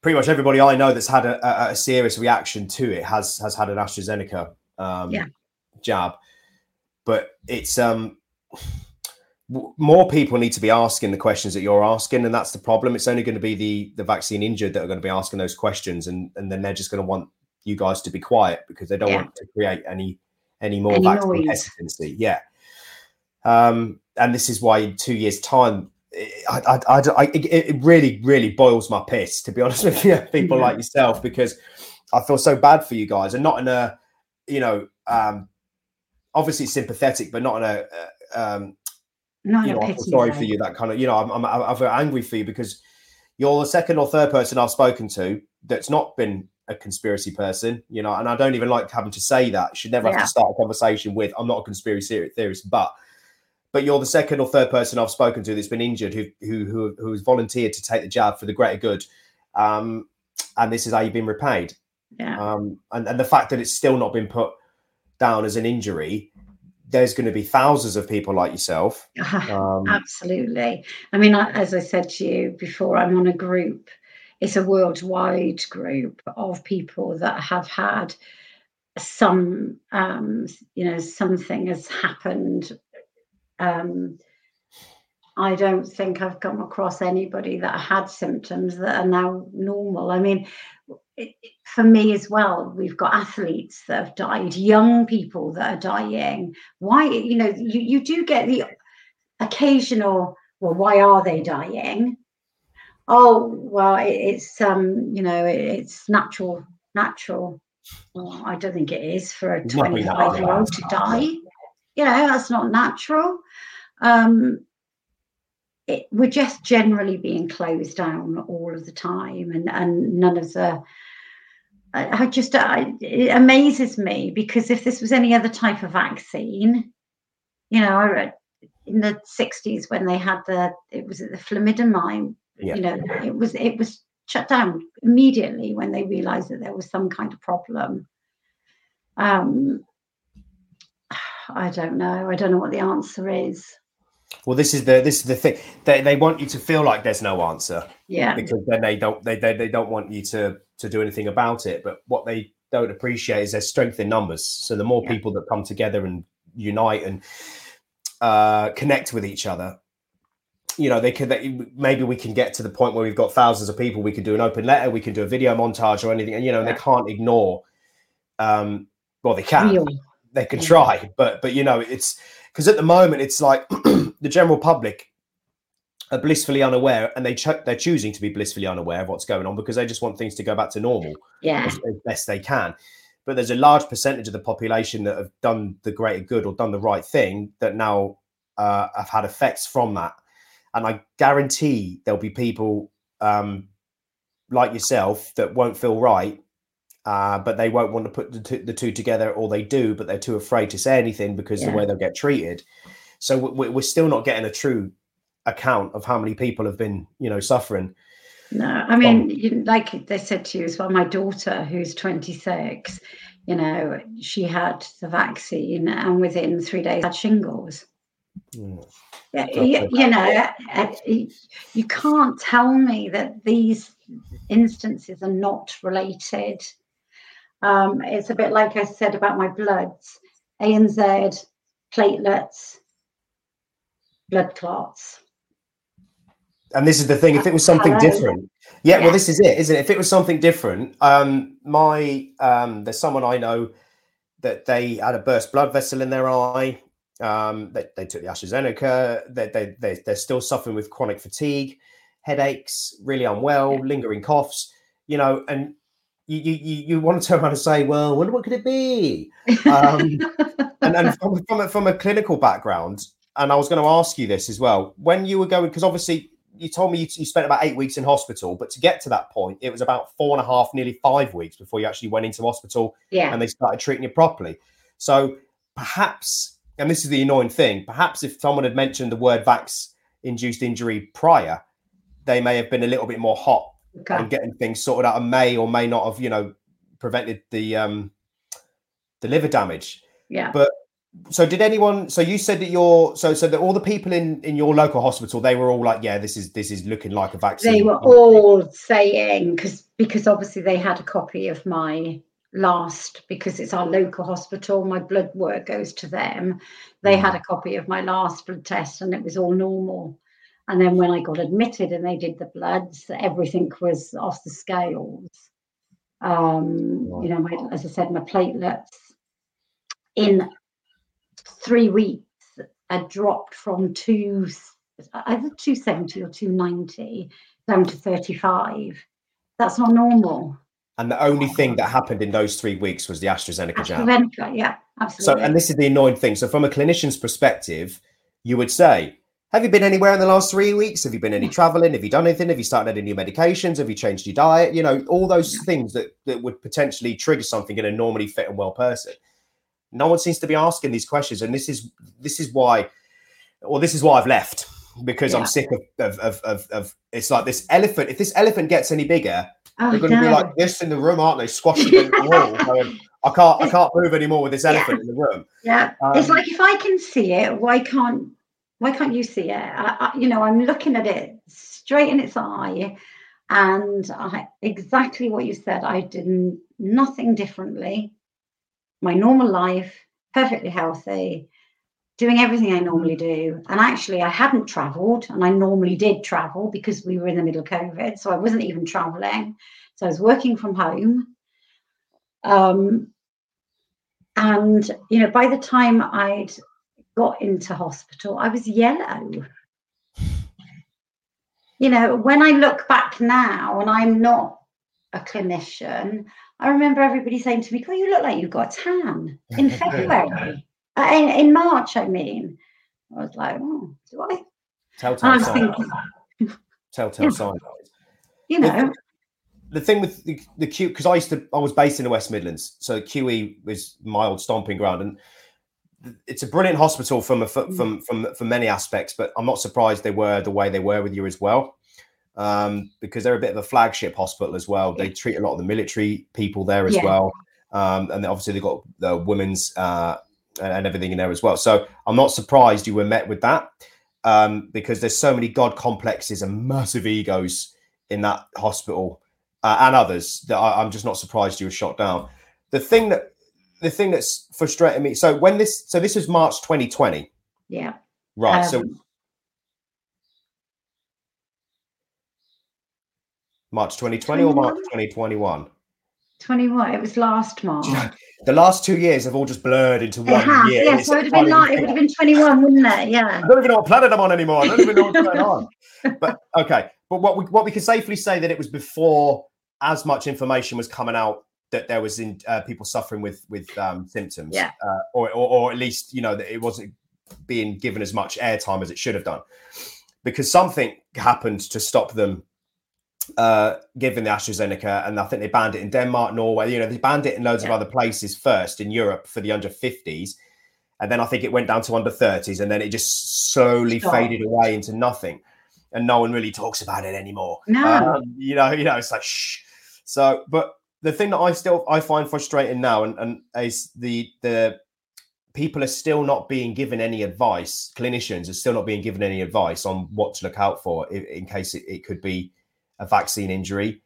pretty much everybody i know that's had a, a, a serious reaction to it has has had an astrazeneca um, yeah. jab. But it's um more people need to be asking the questions that you're asking and that's the problem. It's only going to be the the vaccine injured that are going to be asking those questions and and then they're just going to want you guys to be quiet because they don't yeah. want to create any any more any vaccine hesitancy. Yeah um and this is why in two years time I, I, I, I it really really boils my piss to be honest with you [LAUGHS] people yeah. like yourself because i feel so bad for you guys and not in a you know um obviously sympathetic, but not in a, uh, um, not you know, I'm sorry way. for you. That kind of, you know, I'm, I'm, I'm angry for you because you're the second or third person I've spoken to that's not been a conspiracy person, you know, and I don't even like having to say that. You should never yeah. have to start a conversation with, I'm not a conspiracy theorist, but but you're the second or third person I've spoken to that's been injured who who who who's volunteered to take the jab for the greater good. Um, and this is how you've been repaid. Yeah. Um, and, and the fact that it's still not been put down as an injury, there's going to be thousands of people like yourself. [LAUGHS] Um, Absolutely. I mean, as I said to you before, I'm on a group. It's a worldwide group of people that have had some, um, you know, something has happened. Um, I don't think I've come across anybody that had symptoms that are now normal. I mean, it, for me as well, we've got athletes that have died, young people that are dying. Why, you know, you, you do get the occasional, well, why are they dying? Oh, well, it, it's um, you know, it, it's natural, natural. Well, I don't think it is for a 25 year old to die. You know, that's not natural. Um, it, we're just generally being closed down all of the time, and and none of the. I, I just I, it amazes me because if this was any other type of vaccine, you know, I, read in the '60s when they had the it was the thalidomide, yeah. you know, it was it was shut down immediately when they realised that there was some kind of problem. Um, I don't know. I don't know what the answer is. Well, this is the this is the thing. They they want you to feel like there's no answer. Yeah. Because then they don't they, they they don't want you to to do anything about it. But what they don't appreciate is their strength in numbers. So the more yeah. people that come together and unite and uh, connect with each other, you know, they could they, maybe we can get to the point where we've got thousands of people. We could do an open letter. We can do a video montage or anything. And you know, yeah. they can't ignore. Um, well, they can. Real. They can try, but but you know, it's because at the moment it's like [CLEARS THROAT] the general public are blissfully unaware and they ch- they're choosing to be blissfully unaware of what's going on because they just want things to go back to normal yeah. as, as, best they can. But there's a large percentage of the population that have done the greater good or done the right thing that now uh, have had effects from that. And i guarantee there'll be people um, like yourself that won't feel right uh, but they won't want to put the two, the two together, or they do, but they're too afraid to say anything because Yeah. the way they'll get treated. So we- we're still not getting a true account of how many people have been, you know, suffering. No, I mean, you, like they said to you as well, my daughter, who's 26, you know, she had the vaccine and within three days had shingles. Mm. Yeah, you, you know, uh, you can't tell me that these instances are not related. Um, it's a bit like I said about my bloods, ANZ, platelets, blood clots. And this is the thing: if it was something Hello. different, yeah, Yeah. Well, this is it, isn't it? If it was something different, um, my um, there's someone I know that they had a burst blood vessel in their eye. Um, they, they took the AstraZeneca. They, they, they, they're still suffering with chronic fatigue, headaches, really unwell, Yeah. lingering coughs. You know, and you you you, you want to turn around and say, well, what, what could it be? Um, [LAUGHS] and, and from, from, a, from a clinical background, and I was going to ask you this as well. When you were going, because obviously you told me you, you spent about eight weeks in hospital, but to get to that point, it was about four and a half, nearly five weeks before you actually went into hospital yeah, and they started treating you properly. So perhaps, and this is the annoying thing, perhaps if someone had mentioned the word vax induced injury prior, they may have been a little bit more hot okay. and getting things sorted out and may or may not have, you know, prevented the um the liver damage. yeah. But so did anyone so you said that you're so so that all the people in in your local hospital they were all like yeah this is this is looking like a vaccine they were all saying because because obviously they had a copy of my last because it's our local hospital my blood work goes to them they had a copy of my last blood test and it was all normal and then when i got admitted and they did the bloods everything was off the scales. Um you know my, as i said my platelets in three weeks had dropped from two either 270 or 290 down to 35 that's not normal. And the only thing that happened in those three weeks was the AstraZeneca jab. AstraZeneca, yeah so and this is the annoying thing. So from a clinician's perspective you would say have you been anywhere in the last three weeks? Have you been any traveling? Have you done anything? Have you started any new medications? Have you changed your diet? You know all those things that that would potentially trigger something in a normally fit and well person. No one seems to be asking these questions and this is this is why or this is why i've left because Yeah. i'm sick of of, of of it's like this elephant if this elephant gets any bigger oh, they're going to be like this in the room aren't they? Squashing against the wall [LAUGHS] going, i can't i can't move anymore with this Yeah. elephant in the room. Yeah. It's Um, like if i can see it why can't why can't you see it? I, I, you know i'm looking at it straight in its eye and i exactly what you said i did nothing differently. My normal life perfectly healthy doing everything i normally do. And actually i hadn't traveled and i normally did travel because we were in the middle of covid so i wasn't even traveling so i was working from home. Um, and you know by the time i'd got into hospital i was yellow. You know when i look back now and i'm not a clinician i remember everybody saying to me oh you look like you've got a tan. In [LAUGHS] february uh, in, in march i mean. I was like oh do i? Telltale sign. thinking [LAUGHS] telltale sign you know. The thing with the, the Q because I used to I was based in the West Midlands, so QE was my old stomping ground, and it's a brilliant hospital from a, Mm. from from from many aspects. But I'm not surprised they were the way they were with you as well, um, because they're a bit of a flagship hospital as well. They treat a lot of the military people there as Yeah. well, um, and obviously they've got the women's uh, and and everything in there as well. So I'm not surprised you were met with that um, because there's so many god complexes and massive egos in that hospital uh, and others that I, I'm just not surprised you were shot down. The thing that the thing that's frustrating me. So when this so this was March 2020, yeah right? so Um, March 2020 or March 2021. 21 it was last march The last two years have all just blurred into it one has year. yeah so it would have been like it would have been 21 wouldn't it yeah I don't even know what planet I'm on anymore. I don't even know what's going on. But okay, but what we what we can safely say that it was before as much information was coming out that there was in uh, people suffering with with um, symptoms, Yeah. uh, or, or or at least you know that it wasn't being given as much airtime as it should have done, because something happened to stop them uh, given the AstraZeneca, and I think they banned it in Denmark, Norway. You know, they banned it in loads yeah. of other places first in Europe for the under 50s. And then I think it went down to under 30s, and then it just slowly Stop. faded away into nothing. And no one really talks about it anymore. No. Um, you know, you know, it's like shh. So, but the thing that I still I find frustrating now, and, and is the the people are still not being given any advice. Clinicians are still not being given any advice on what to look out for in, in case it, it, could be a vaccine injury.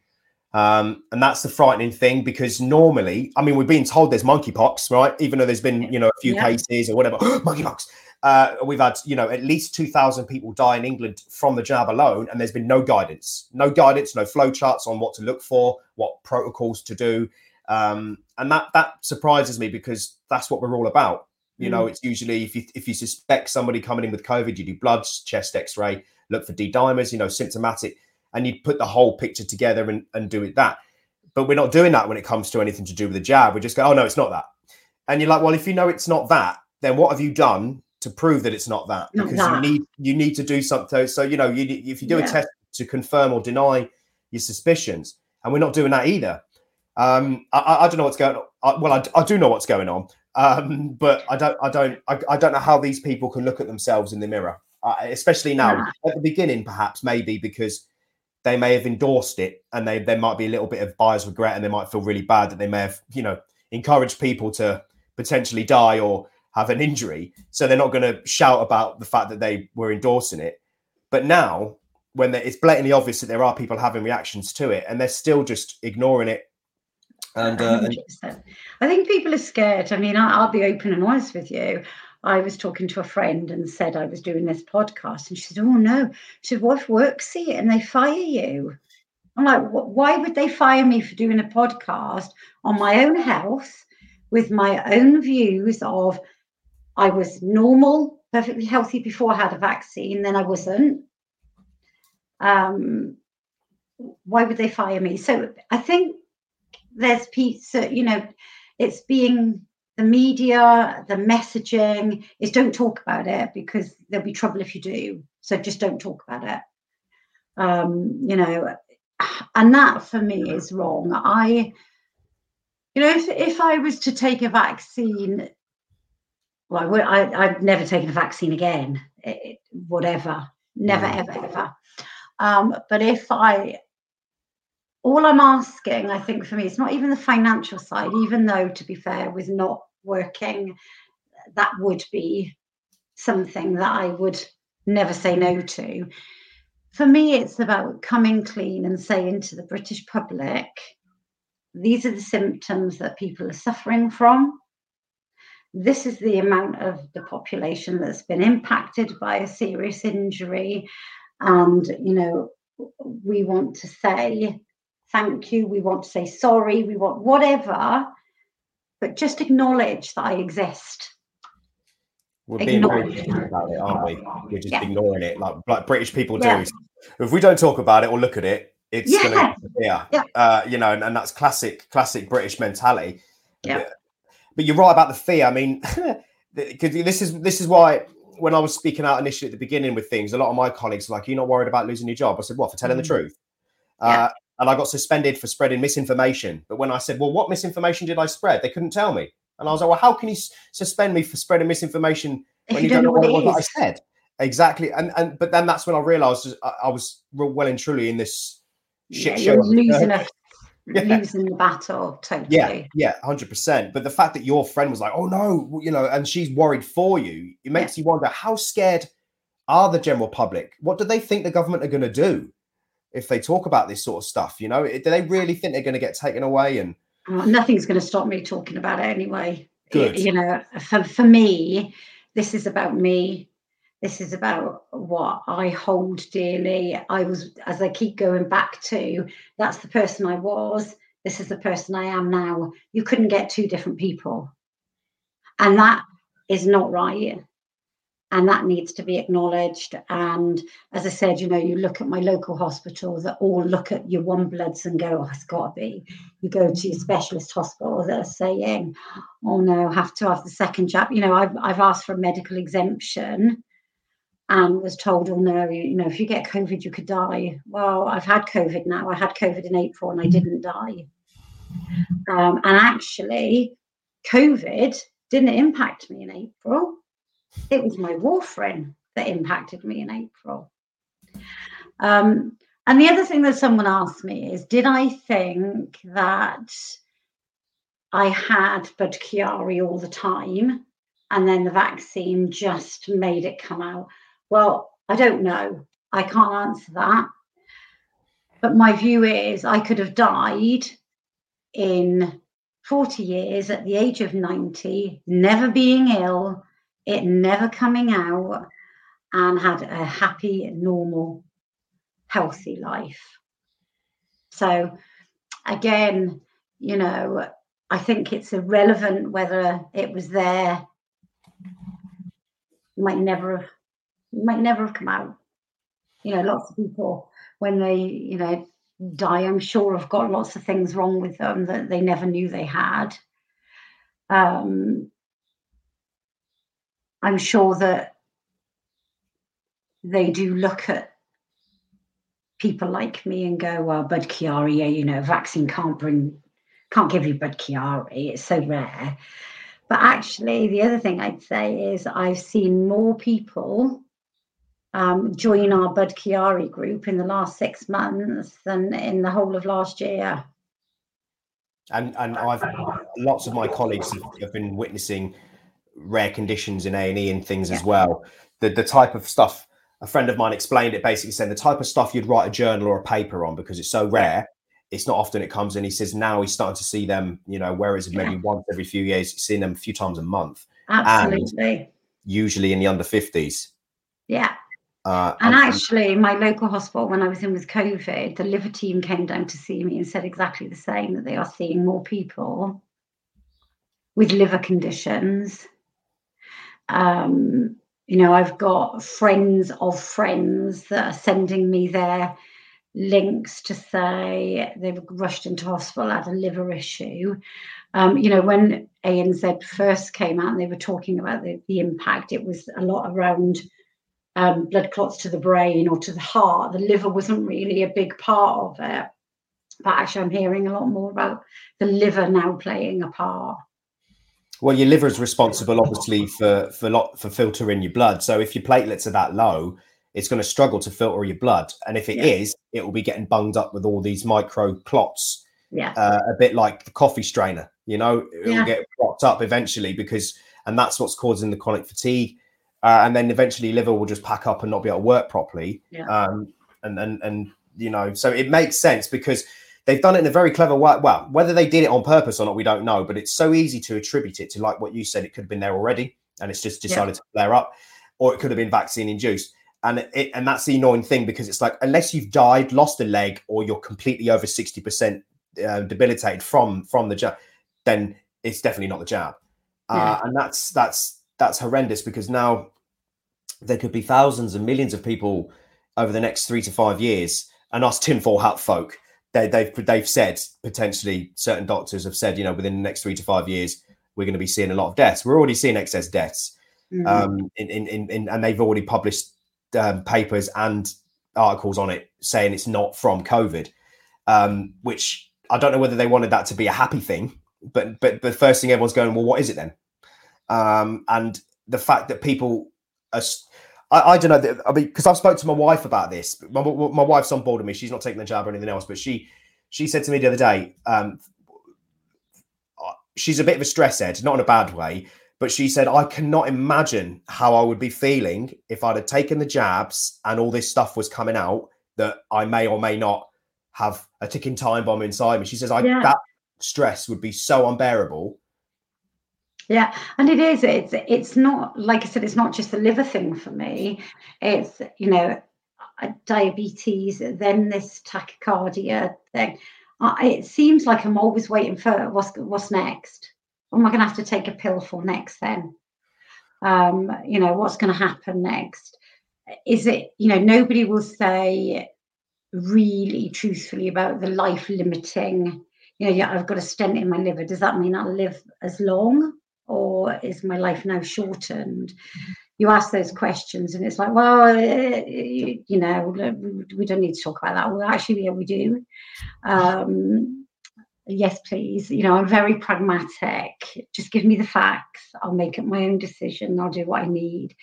Um, and that's the frightening thing because normally, I mean, we're being told there's monkeypox, right? Even though there's been, you know, a few yeah. cases or whatever, [GASPS] monkeypox. Uh, we've had, you know, at least 2,000 people die in England from the jab alone, and there's been no guidance, no guidance, no flow charts on what to look for, what protocols to do. Um, and that that surprises me because that's what we're all about. You mm. know, it's usually if you if you suspect somebody coming in with COVID, you do bloods, chest X-ray, look for D dimers, you know, symptomatic and you put the whole picture together and, and do it that. But we're not doing that when it comes to anything to do with the jab. We just go, oh no, it's not that. And you're like, well, if you know it's not that, then what have you done to prove that it's not that? Because not that. you need you need to do something. So you know, you, if you do yeah. a test to confirm or deny your suspicions, and we're not doing that either. Um, I, I don't know what's going on. I, well, I, I do know what's going on, um, but I don't, I don't, I, I, don't know how these people can look at themselves in the mirror, uh, especially now. Yeah. At the beginning, perhaps maybe because they may have endorsed it and they there might be a little bit of buyer's regret and they might feel really bad that they may have you know encouraged people to potentially die or have an injury so they're not going to shout about the fact that they were endorsing it. But now when it's blatantly obvious that there are people having reactions to it and they're still just ignoring it. And, uh, and... i think people are scared. I mean i'll be open and honest with you. I was talking to a friend and said I was doing this podcast, and she said, "Oh no," she said, "What if work see it and they fire you?" I'm like, "Why would they fire me for doing a podcast on my own health with my own views of I was normal, perfectly healthy before I had a vaccine, then I wasn't." Um, why would they fire me? So I think there's piece, you know, it's being the media, the messaging is don't talk about it because there'll be trouble if you do. So just don't talk about it. Um, you know, and that for me is wrong. I, you know, if if I was to take a vaccine, well, I would. I, I've never taken a vaccine again. It, whatever, never, mm. ever, ever. Um, but if I all I'm asking, I think for me, it's not even the financial side, even though, to be fair, with not working, that would be something that I would never say no to. For me, it's about coming clean and saying to the British public, these are the symptoms that people are suffering from. This is the amount of the population that's been impacted by a serious injury. And, you know, we want to say thank you, we want to say sorry, we want whatever, but just acknowledge that I exist. We're being very about it, aren't we? We're just yeah. ignoring it, like like British people do. Yeah. If we don't talk about it or look at it, it's yeah. going to disappear. Yeah. Uh, you know, and, and, that's classic, classic British mentality. Yeah. But, you're right about the fear. I mean, [LAUGHS] because this is this is why when I was speaking out initially at the beginning with things, a lot of my colleagues were like, "You're not worried about losing your job?" I said, "What for telling mm. the truth?" Uh, and I got suspended for spreading misinformation. But when I said, "Well, what misinformation did I spread?" They couldn't tell me, and I was like, "Well, how can you suspend me for spreading misinformation when you, don't know what it was I said?" Exactly, and and but then that's when I realised I, I, was well and truly in this shit yeah, show. losing a [LAUGHS] yeah. losing the battle totally. Yeah, yeah, hundred percent. But the fact that your friend was like, "Oh no," you know, and she's worried for you, it makes yeah. you wonder how scared are the general public? What do they think the government are going to do? if they talk about this sort of stuff? You know, do they really think they're going to get taken away? And nothing's going to stop me talking about it anyway. Good. You know, for, for me, this is about me. This is about what I hold dearly. I was, as I keep going back to, that's the person I was. This is the person I am now. You couldn't get two different people. And that is not right and that needs to be acknowledged. And as I said, you know, you look at my local hospital that all look at your one bloods and go, oh, it's got to be. You go to your specialist hospital that are saying, oh no, have to have the second jab. You know, I've, I've asked for a medical exemption and was told, oh no, you, you know, if you get COVID, you could die. Well, I've had COVID now. I had COVID in April and I didn't die. Um, and actually, COVID didn't impact me in April. It was my warfarin that impacted me in April. Um, and the other thing that someone asked me is, did I think that I had Budd-Chiari all the time and then the vaccine just made it come out? Well, I don't know. I can't answer that. But my view is I could have died in 40 years at the age of 90, never being ill, it never coming out, and had a happy, normal, healthy life. So, again, you know, I think it's irrelevant whether it was there. You Might never have, might never have come out. You know, lots of people when they, you know, die, I'm sure have got lots of things wrong with them that they never knew they had. Um, I'm sure that they do look at people like me and go, well, Budd-Chiari, you know, vaccine can't bring, can't give you Budd-Chiari. It's so rare. But actually, the other thing I'd say is I've seen more people um, join our Budd-Chiari group in the last six months than in the whole of last year. And and I've lots of my colleagues have, been witnessing rare conditions in A and E and things yeah. as well. The the type of stuff a friend of mine explained it basically saying the type of stuff you'd write a journal or a paper on because it's so rare. It's not often it comes in. He says now he's starting to see them, you know, whereas maybe yeah. once every few years, he's seeing them a few times a month. Absolutely. usually in the under 50s. Yeah. Uh, and actually, my local hospital, when I was in with COVID, the liver team came down to see me and said exactly the same that they are seeing more people with liver conditions. Um, you know, I've got friends of friends that are sending me their links to say they've rushed into hospital had a liver issue. Um, you know, when ANZ first came out and they were talking about the, the impact, it was a lot around um, blood clots to the brain or to the heart. The liver wasn't really a big part of it. But actually, I'm hearing a lot more about the liver now playing a part. Well, your liver is responsible, obviously, for for lot for filtering your blood. So if your platelets are that low, it's going to struggle to filter your blood, and if it yeah. is, it will be getting bunged up with all these micro clots. Yeah, uh, a bit like the coffee strainer. You know, it will yeah. get blocked up eventually because, and that's what's causing the chronic fatigue uh, and then eventually liver will just pack up and not be able to work properly. Yeah. Um, and and and you know, so it makes sense because they've done it in a very clever way. Well, whether they did it on purpose or not, we don't know. But it's so easy to attribute it to like what you said. It could have been there already, and it's just decided yeah. to flare up, or it could have been vaccine induced. And it, and that's the annoying thing because it's like unless you've died, lost a leg, or you're completely over sixty percent uh, debilitated from from the jab, then it's definitely not the jab. Uh, yeah. and that's that's that's horrendous because now there could be thousands and millions of people over the next three to five years, and us tinfoil hat folk. They, they've they've said potentially certain doctors have said you know within the next three to five years we're going to be seeing a lot of deaths. We're already seeing excess deaths, mm-hmm. um, in, in, in, in, and they've already published um, papers and articles on it saying it's not from COVID, um, which I don't know whether they wanted that to be a happy thing, but but the first thing everyone's going, well, what is it then? Um, and the fact that people are I, I don't know. I mean, because I've spoke to my wife about this. My, my wife's on board with me. She's not taking the jab or anything else, but she she said to me the other day, um, she's a bit of a stress head, not in a bad way, but she said, I cannot imagine how I would be feeling if I'd have taken the jabs and all this stuff was coming out that I may or may not have a ticking time bomb inside me. She says, I yeah. that stress would be so unbearable yeah, and it is. It's it's not like I said. It's not just a liver thing for me. It's you know, diabetes, then this tachycardia thing. it seems like I'm always waiting for what's what's next. What am I going to have to take a pill for next? Then, um, you know, what's going to happen next? Is it you know nobody will say really truthfully about the life limiting you know, yeah, I've got a stent in my liver. Does that mean I'll live as long? Or is my life now shortened? you ask those questions and it's like, well, uh, you, you, know, we don't need to talk about that. Well, actually, yeah, we do. Um, yes, please. You know, I'm very pragmatic. Just give me the facts. I'll make up my own decision. I'll do what I need.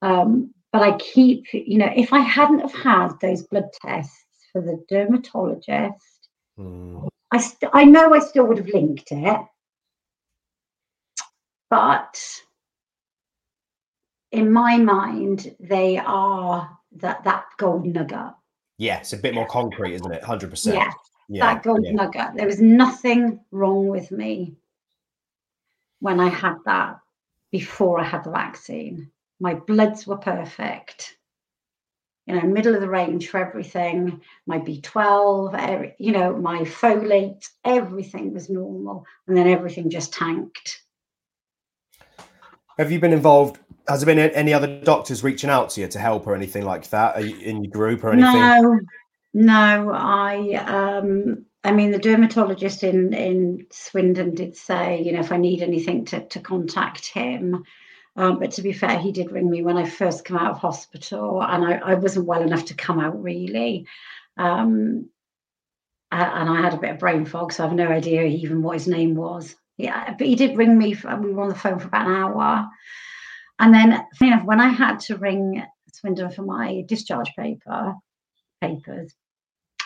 Um, but I keep, you know, if I hadn't have had those blood tests for the dermatologist, mm. I st- I know I still would have linked it, but in my mind, they are that that gold nugget. Yeah, it's a bit more concrete, isn't it? Hundred percent. Yeah, that gold yeah. nugget. There was nothing wrong with me when I had that before I had the vaccine. My bloods were perfect. You know, middle of the range for everything. My B12, every, you know, my folate, everything was normal. And then everything just tanked. Have you been involved has there been any other doctors reaching out to you to help or anything like that in your group or anything? No, no. I, um, I mean, the dermatologist in in Swindon did say, you know, if I need anything, to to contact him. Um, but to be fair, he did ring me when I first came out of hospital, and I, I wasn't well enough to come out really. Um, and I had a bit of brain fog, so I have no idea even what his name was. Yeah, but he did ring me. For, we were on the phone for about an hour. And then, you know, when I had to ring Swindon for my discharge paper papers,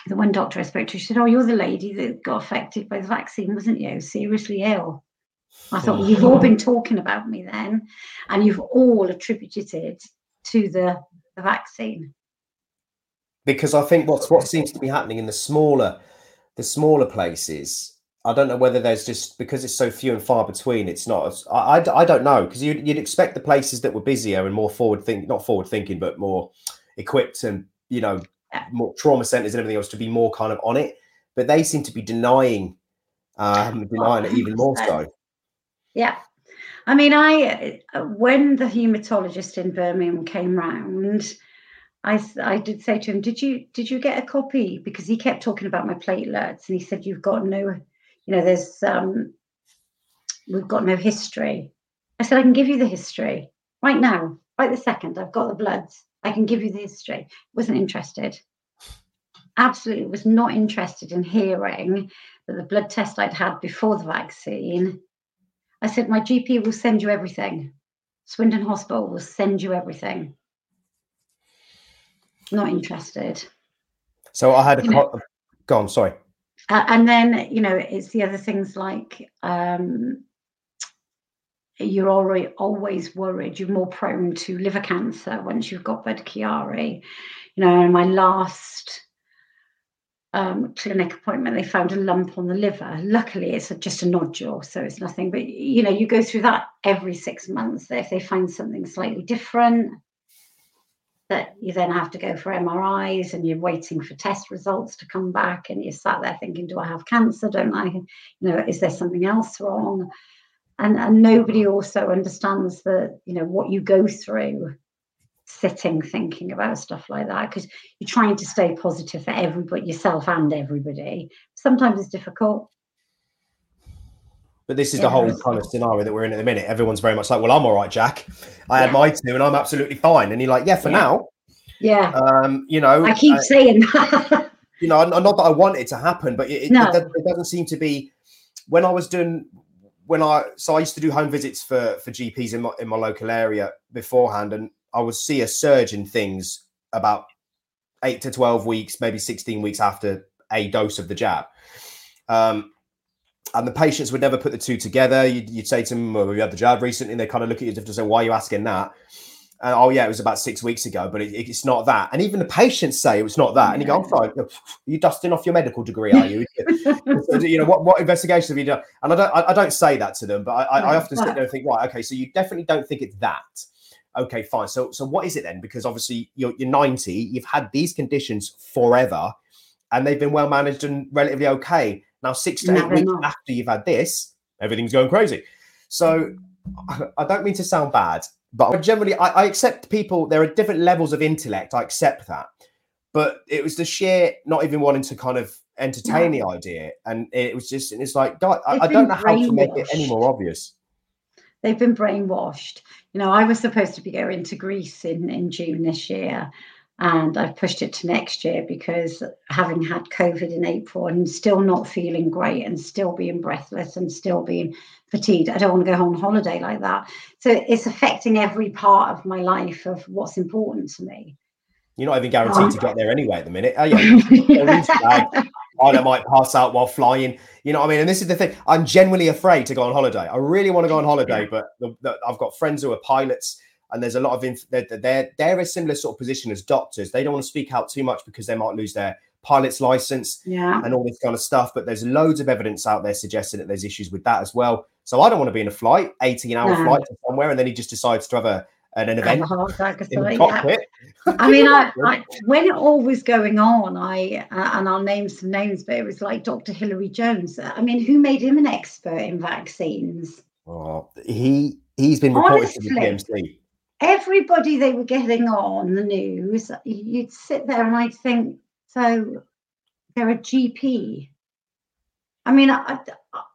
the one doctor I spoke to, she said, "Oh, you're the lady that got affected by the vaccine, wasn't you? Seriously ill." I thought, well, you've all oh. been talking about me then, and you've all attributed it to the, the vaccine. Because I think what's what seems to be happening in the smaller, the smaller places I don't know whether there's just because it's so few and far between. It's not. As, I, I, I don't know because you'd, you'd expect the places that were busier and more forward think not forward thinking, but more equipped and you know more trauma centers and everything else to be more kind of on it. But they seem to be denying, um, denying it even more so. Yeah, I mean, I when the hematologist in Birmingham came round. I, I did say to him, did you did you get a copy? Because he kept talking about my platelets, and he said you've got no you know, there's um, we've got no history. I said, I can give you the history right now, right the second. I've got the bloods. I can give you the history. Wasn't interested. Absolutely was not interested in hearing that the blood test I'd had before the vaccine. I said, my GP will send you everything. Swindon Hospital will send you everything. Not interested. So I had a. Co- go on, sorry. Uh, and then, you know, it's the other things like um, you're already always worried. You're more prone to liver cancer once you've got Budd-Chiari. You know, in my last um, clinic appointment, they found a lump on the liver. Luckily, it's a, just a nodule, so it's nothing. But you know, you go through that every six months. If they find something slightly different, that you then have to go for MRIs and you're waiting for test results to come back and you're sat there thinking, do I have cancer? Don't I? You know, is there something else wrong? And and nobody also understands that, you know, what you go through sitting thinking about stuff like that because you're trying to stay positive for everybody yourself and everybody. Sometimes it's difficult. But this is yeah. the whole kind of scenario that we're in at the minute. Everyone's very much like, "Well, I'm all right, Jack. I yeah. had my two, and I'm absolutely fine." And you're like, "Yeah, for yeah. now." Yeah. Um, you know, I keep uh, saying that. you know, not that I want it to happen, but it, no. it, it doesn't seem to be. When I was doing, when I so I used to do home visits for for GPs in my in my local area beforehand, and I would see a surge in things about eight to twelve weeks, maybe sixteen weeks after a dose of the jab. Um, and the patients would never put the two together. You'd, you'd say to them, well, "We had the jab recently," and they kind of look at you and say, "Why are you asking that?" And oh yeah, it was about six weeks ago, but it, it's not that. And even the patients say it was not that. And you go, "I'm sorry, are you dusting off your medical degree? Are you? [LAUGHS] you know what? What investigations have you done?" And I don't, I, I don't say that to them, but I, I, I often sit there and think, right, okay, so you definitely don't think it's that. Okay, fine. So, so what is it then? Because obviously you're, you're 90, you've had these conditions forever, and they've been well managed and relatively okay now, six to eight weeks after you've had this, everything's going crazy. So I don't mean to sound bad, but generally I, I accept people. There are different levels of intellect. I accept that, but it was the sheer not even wanting to kind of entertain the idea, and it was just. And it's like, God, I, I don't know how to make it any more obvious. they've been brainwashed. You know, I was supposed to be going to Greece in, in June this year, and I've pushed it to next year because having had COVID in April and still not feeling great and still being breathless and still being fatigued, I don't want to go on holiday like that. So it's affecting every part of my life of what's important to me. You're not even guaranteed um, to get there anyway at the minute, are you? [LAUGHS] I might pass out while flying. You know what I mean? And this is the thing. I'm genuinely afraid to go on holiday. I really want to go on holiday, but the, the, I've got friends who are pilots, and there's a lot of inf- they're, they're they're a similar sort of position as doctors. They don't want to speak out too much because they might lose their pilot's license yeah. and all this kind of stuff. But there's loads of evidence out there suggesting that there's issues with that as well. So I don't want to be in a flight, 18 hour no. flight to somewhere, and then he just decides to have a an, an event in the cockpit. Yeah. I mean, I, [LAUGHS] I, when it all was going on, I uh, and I'll name some names, but it was like Dr. Hilary Jones. I mean, who made him an expert in vaccines? Oh, he he's been reported Honestly, to the PMC. Everybody they were getting on the news, you'd sit there and I'd think, so they're a GP. I mean, I,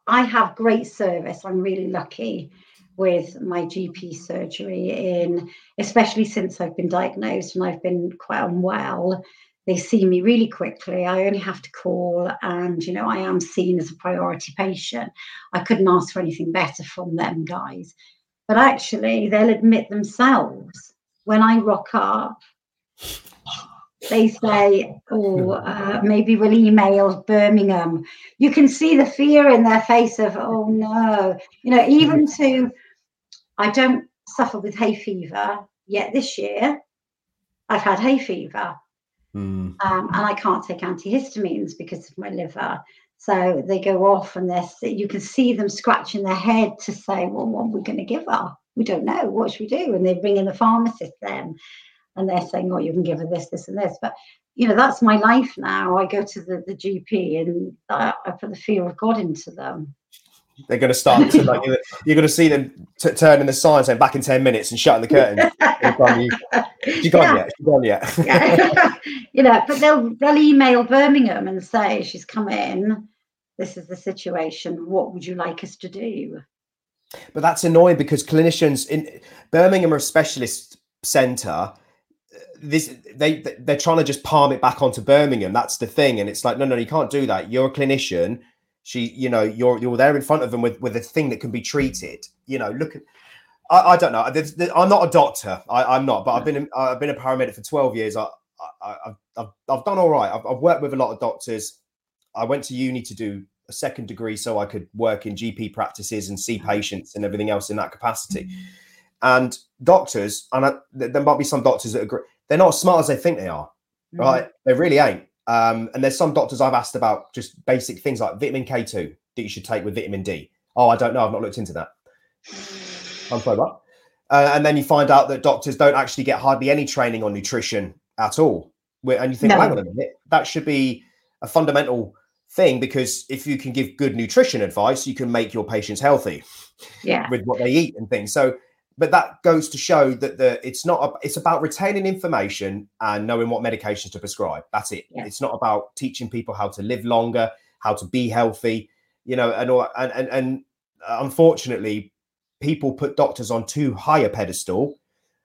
I have great service. I'm really lucky with my GP surgery in, especially since I've been diagnosed and I've been quite unwell. They see me really quickly. I only have to call, and you know, I am seen as a priority patient. I couldn't ask for anything better from them guys. But actually, they'll admit themselves when I rock up, they say, oh, uh, maybe we'll email Birmingham. You can see the fear in their face of, oh no, you know, even to I don't suffer with hay fever yet this year. I've had hay fever. Mm. Um, and I can't take antihistamines because of my liver. So they go off and they're, you can see them scratching their head to say, well, what are we going to give her? We don't know. What should we do? And they bring in the pharmacist then and they're saying, oh, you can give her this, this, and this. But, you know, that's my life now. I go to the, the GP and I, I put the fear of God into them. They're going to start to like you're going to see them t- turning the sign saying back in ten minutes and shutting the curtain. She gone yeah. yet? She gone yet? [LAUGHS] yeah. [LAUGHS] you know, but they'll they'll email Birmingham and say she's come in. This is the situation. What would you like us to do? But that's annoying because clinicians in Birmingham are a specialist centre. This they they're trying to just palm it back onto Birmingham. That's the thing, and it's like no, no, you can't do that. You're a clinician she you know you're you're there in front of them with with a thing that can be treated you know look at i, I don't know i'm not a doctor I, am not but i've been i've been a paramedic for 12 years i, I have I've, I've done all right I've, I've worked with a lot of doctors i went to uni to do a second degree so i could work in gp practices and see patients and everything else in that capacity and doctors and I, there might be some doctors that agree they're not as smart as they think they are right mm. they really ain't um, and there's some doctors I've asked about just basic things like vitamin K2 that you should take with vitamin D. Oh, I don't know. I've not looked into that. I'm sorry, what? Uh, and then you find out that doctors don't actually get hardly any training on nutrition at all. And you think, no. hang on a minute, that should be a fundamental thing because if you can give good nutrition advice, you can make your patients healthy yeah. with what they eat and things. So but that goes to show that the it's not a, it's about retaining information and knowing what medications to prescribe that's it yeah. it's not about teaching people how to live longer how to be healthy you know and all, and, and and unfortunately people put doctors on too high a pedestal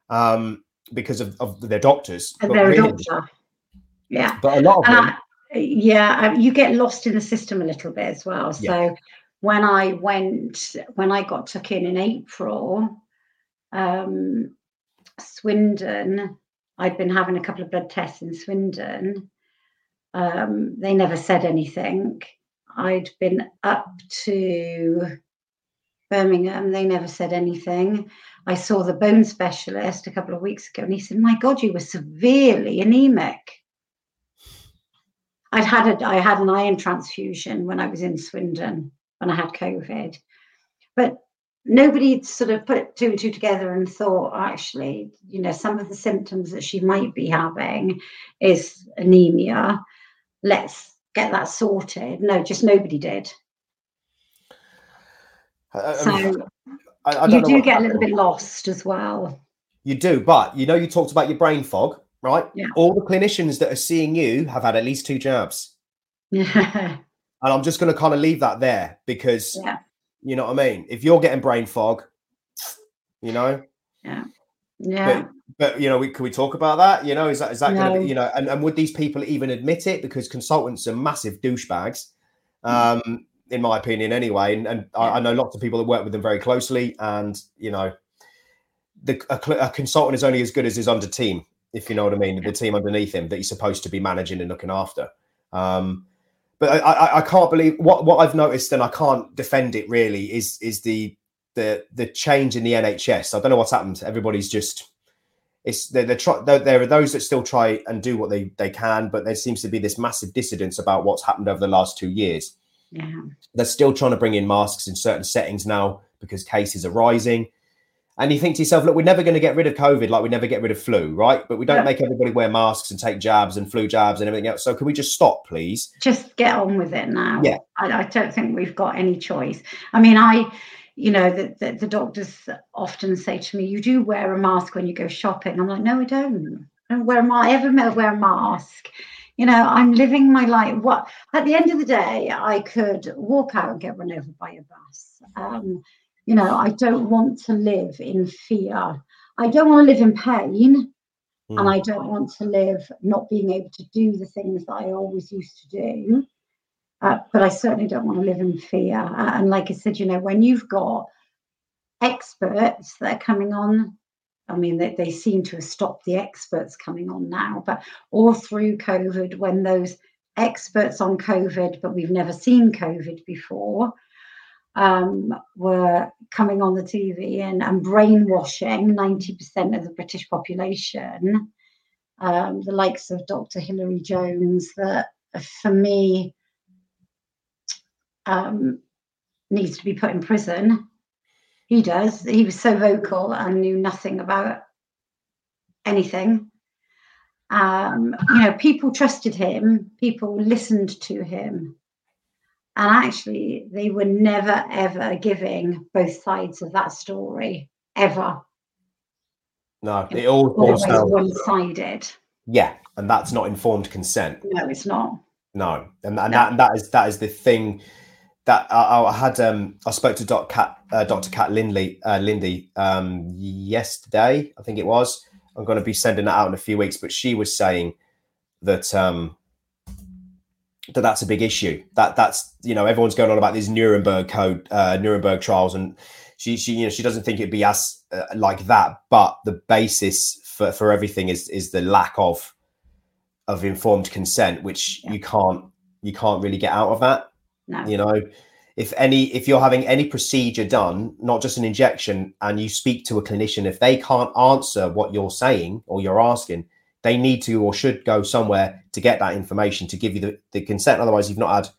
um because of, of their doctors and they're really, a doctor yeah but a lot of them yeah you get lost in the system a little bit as well so yeah. when i went when i got took in in april um, Swindon, I'd been having a couple of blood tests in Swindon. Um, they never said anything. I'd been up to Birmingham, they never said anything. I saw the bone specialist a couple of weeks ago and he said, My God, you were severely anemic. I'd had a, I had an iron transfusion when I was in Swindon when I had COVID. But nobody sort of put two and two together and thought actually you know some of the symptoms that she might be having is anemia. Let's get that sorted. No just nobody did. So I, I you do get a little bit lost as well. You do but you know you talked about your brain fog right yeah. all the clinicians that are seeing you have had at least two jabs yeah and i'm just going to kind of leave that there because yeah you know what I mean? If you're getting brain fog, You know. Yeah. Yeah. But, but you know, we, can we talk about that? You know, is that is that No. going to be you know, and, and would these people even admit it? Because consultants are massive douchebags, Mm. um, in my opinion, anyway. And, and I, I know lots of people that work with them very closely, and you know, the a, a consultant is only as good as his under team, if you know what I mean, the team underneath him that he's supposed to be managing and looking after. Um, but I, I, I can't believe what what I've noticed, and I can't defend it really. Is is the the the change in the NHS? I don't know what's happened. Everybody's just it's they're, they're try, there, there are those that still try and do what they they can, but there seems to be this massive dissidence about what's happened over the last two years. Yeah. They're still trying to bring in masks in certain settings now because cases are rising. And you think to yourself, look, we're never going to get rid of COVID like we never get rid of flu, right? But we don't Yeah. make everybody wear masks and take jabs and flu jabs and everything else. So can we just stop, please? just get on with it now. Yeah. I, I don't think we've got any choice. I mean, I, you know, the, the, the doctors often say to me, you do wear a mask when you go shopping. I'm like, no, I don't. I don't wear a mask. I ever wear a mask. You know, I'm living my life. What at the end of the day, I could walk out and get run over by a bus. Um, you know, I don't want to live in fear. I don't want to live in pain and Mm. I don't want to live not being able to do the things that I always used to do. Uh, but I certainly don't want to live in fear. Uh, and like I said, you know, when you've got experts that are coming on, I mean, they, they seem to have stopped the experts coming on now, but all through COVID, when those experts on COVID, but we've never seen COVID before, um, were coming on the TV and, and brainwashing 90% of the British population, um, the likes of Dr. Hilary Jones, that for me um, needs to be put in prison. He does. He was so vocal and knew nothing about anything. Um, you know, people trusted him, people listened to him. And actually, they were never, ever giving both sides of that story, ever. No, it all Always boils down. one sided. Yeah, and that's not informed consent. No, it's not. No, and, and No. that that is that is the thing that I, I had. Um, I spoke to Dr. Kat, uh, Dr. Kat Lindley, uh, Lindy, um, yesterday. I think it was. I'm going to be sending that out in a few weeks, but she was saying that um, that that's a big issue. That that's you know everyone's going on about these Nuremberg code, uh, Nuremberg trials, and she she you know she doesn't think it'd be as uh, like that. But the basis for for everything is is the lack of of informed consent, which Yeah. you can't you can't really get out of that. No. You know, if any if you're having any procedure done, not just an injection, and you speak to a clinician, if they can't answer what you're saying or you're asking, they need to or should go somewhere to get that information to give you the, the consent. Otherwise, you've not had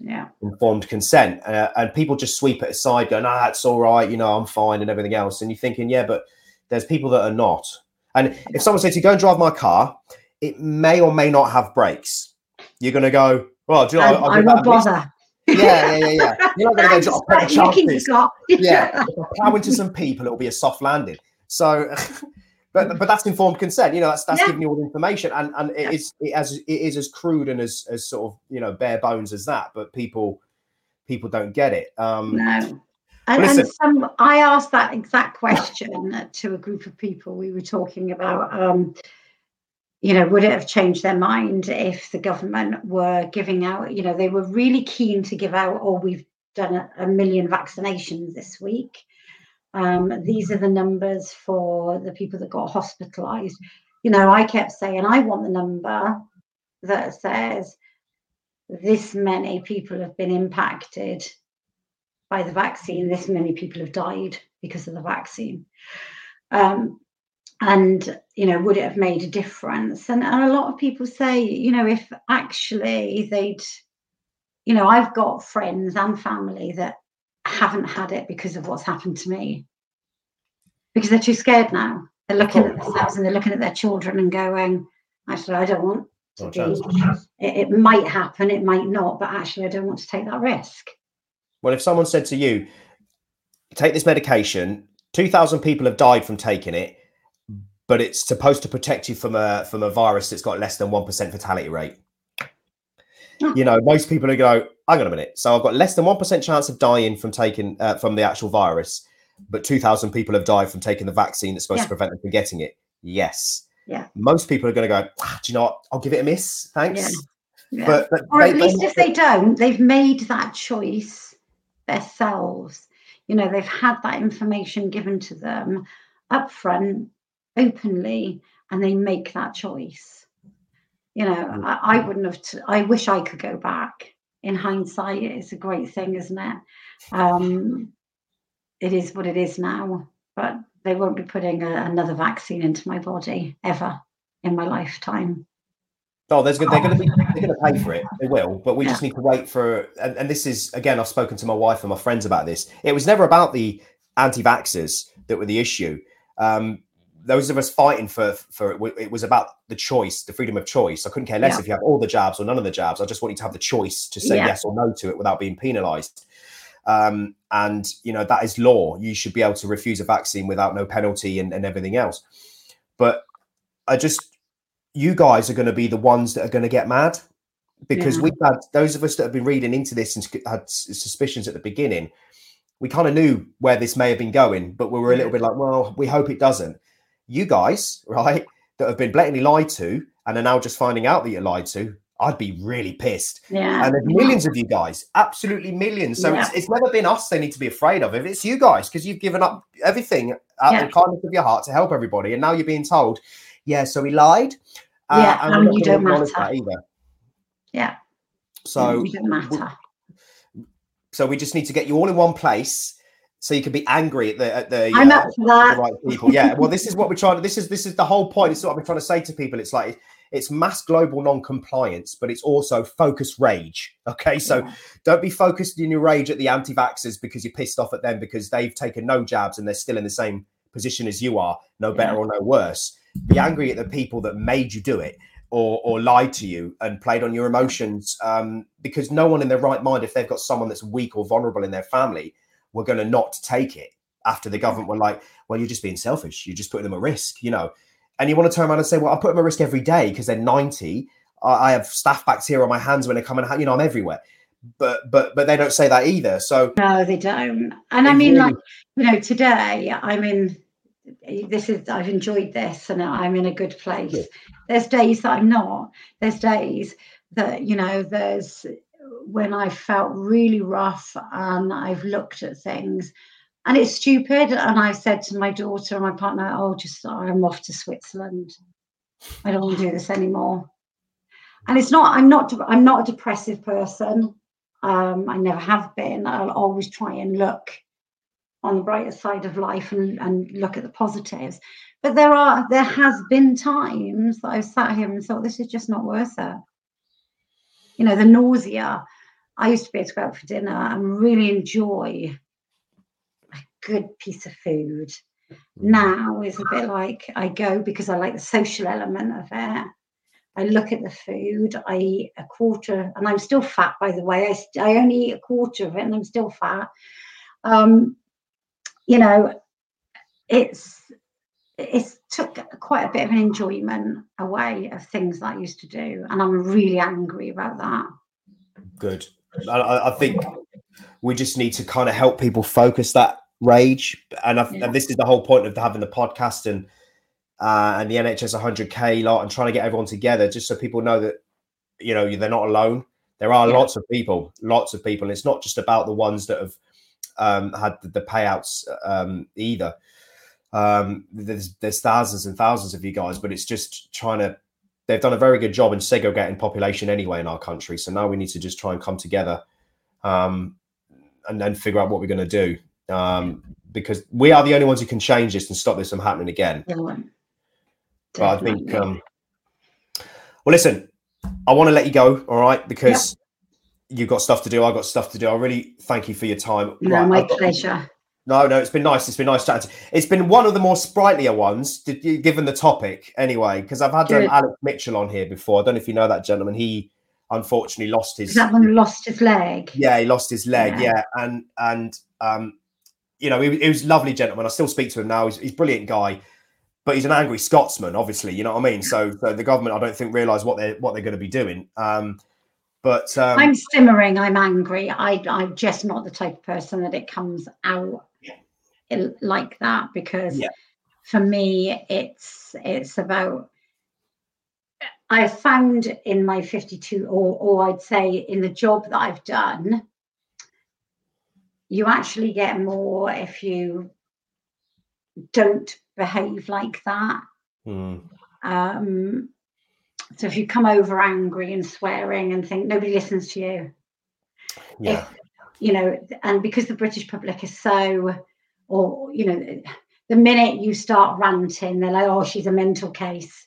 Yeah. informed consent. Uh, and people just sweep it aside, going, "Ah, that's all right, you know, I'm fine," and everything else. And you're thinking, yeah, but there's people that are not. And if someone said to you, "Go and drive my car," it may or may not have brakes. You're going to go, "Well, do you know?" I, I'll I give won't that a miss." bother. Yeah, yeah, yeah, yeah. You're not going to go. Take a Like, look into chances." God. [LAUGHS] Yeah, if I plow into some people, it'll be a soft landing. So, [LAUGHS] but but that's informed consent. You know, that's that's Yeah. giving you all the information, and and it Yeah. is it as it is as crude and as as sort of you know bare bones as that. But people people don't get it. Um, No. And, and some, I asked that exact question to a group of people. We were talking about, um, you know, would it have changed their mind if the government were giving out, you know, they were really keen to give out, oh, we've done a, a million vaccinations this week. Um, these are the numbers for the people that got hospitalized. You know, I kept saying, I want the number that says this many people have been impacted by the vaccine, this many people have died because of the vaccine. Um, and, you know, would it have made a difference? And, and a lot of people say, you know, if actually they'd, you know, I've got friends and family that haven't had it because of what's happened to me, because they're too scared now. They're looking at themselves and they're looking at their children and going, actually, I don't want to be. It, it might happen, it might not, but actually, I don't want to take that risk. well, if someone said to you, "Take this medication," two thousand people have died from taking it, but it's supposed to protect you from a from a virus that's got less than one percent fatality rate. Yeah. You know, most people are go, "Hang on a minute." So I've got less than one percent chance of dying from taking uh, from the actual virus, but 2,000 people have died from taking the vaccine that's supposed Yeah. to prevent them from getting it. Yes. Yeah. Most people are going to go, ah, do you know what? I'll give it a miss. Thanks. Yeah. But, but or they- at least if they don't, they've made that choice themselves. You know, they've had that information given to them up front, openly, and they make that choice. You know, Mm. I, I wouldn't have, t- I wish I could go back. In hindsight, it's a great thing, isn't it? Um, it is what it is now, but they won't be putting a, another vaccine into my body ever in my lifetime. Oh, there's they're going to be they're going to pay for it. They will, but we just need to wait for. And, and this is again, I've spoken to my wife and my friends about this. It was never about the anti-vaxxers that were the issue. Um, those of us fighting for for it, it was about the choice, the freedom of choice. I couldn't care less Yeah. if you have all the jabs or none of the jabs. I just want you to have the choice to say Yeah. yes or no to it without being penalised. Um, and you know that is law. You should be able to refuse a vaccine without no penalty and, and everything else. But I just you guys are going to be the ones that are going to get mad because Yeah. we've had those of us that have been reading into this and had suspicions at the beginning. We kind of knew where this may have been going, but we were a little bit like, well, we hope it doesn't. You guys, right, that have been blatantly lied to and are now just finding out that you're lied to, I'd be really pissed. Yeah. And there's millions of you guys, absolutely millions. So it's, it's never been us they need to be afraid of. If it's you guys, because you've given up everything out Yeah. of the kindness of your heart to help everybody, and now you're being told, yeah, so he lied. Uh, Yeah, and and you don't matter. that either. Yeah. So it doesn't matter. so we just need to get you all in one place so you can be angry at the at the, I'm uh, up for that. right people. Yeah. Well, this is what we're trying to. This is this is the whole point. It's what I've been trying to say to people. It's like it's mass global non-compliance, but it's also focus rage. Okay, so Yeah. don't be focused in your rage at the anti-vaxxers because you're pissed off at them because they've taken no jabs and they're still in the same position as you are, no better Yeah. or no worse. Be angry at the people that made you do it. Or, or lied to you and played on your emotions um, because no one in their right mind, if they've got someone that's weak or vulnerable in their family, were going to not take it after the government were like, well, you're just being selfish. You're just putting them at risk, you know. And you want to turn around and say, well, I put them at risk every day because they're 90. I, I have staph bacteria on my hands when they come and, you know, I'm everywhere. But but but they don't say that either. So No, they don't. And I mean, really- like, you know, today I'm in this is I've enjoyed this and I'm in a good place. Good. There's days that I'm not. There's days that, you know, there's when I felt really rough and I've looked at things and it's stupid. And I said to my daughter and my partner, Oh, just I'm off to Switzerland. I don't want to do this anymore. And it's not, I'm not, I'm not a depressive person. Um, I never have been. I'll always try and look on the brighter side of life and, and look at the positives. But there are there has been times that I've sat here and thought this is just not worth it. You know, the nausea. I used to be able to go out for dinner and really enjoy a good piece of food. Now is a bit like I go because I like the social element of it. I look at the food. I eat a quarter, and I'm still fat, by the way. I, I only eat a quarter of it, and I'm still fat. Um, you know, it's it's took quite a bit of an enjoyment away of things that I used to do, and I'm really angry about that. good. I- I, think we just need to kind of help people focus that rage, and, Yeah. and this is the whole point of having the podcast and uh, and the NHS 100k lot and trying to get everyone together, just so people know that you know they're not alone. There are Yeah. lots of people, lots of people. And it's not just about the ones that have um, had the, the payouts um, either. Um, there's there's thousands and thousands of you guys, but it's just trying to. They've done a very good job in segregating population anyway in our country. So now we need to just try and come together, um, and then figure out what we're going to do. Um, because we are the only ones who can change this and stop this from happening again. Yeah, But I think, um, well, listen, I want to let you go, all right, because you've got stuff to do. I've got stuff to do. I really thank you for your time. no, Right, my got- pleasure. No, no, it's been nice. It's been nice chatting. It's been one of the more sprightlier ones, given the topic, anyway. Because I've had um, Alex Mitchell on here before. I don't know if you know that gentleman. He unfortunately lost his. That one lost his leg? Yeah, he lost his leg. Yeah. Yeah, and and um, you know, he, he was a lovely gentleman. I still speak to him now. He's, he's a brilliant guy, but he's an angry Scotsman, obviously. You know what I mean? So, so the government, I don't think, realise what they're what they're going to be doing. Um, but um, I'm simmering. I'm angry. I, I'm just not the type of person that it comes out like that because Yeah. for me it's it's about I found in my 52 or or I'd say in the job that I've done you actually get more if you don't behave like that Mm. um so if you come over angry and swearing and think nobody listens to you Yeah. if you know and because the british public is so or you know the minute you start ranting they're like oh she's a mental case.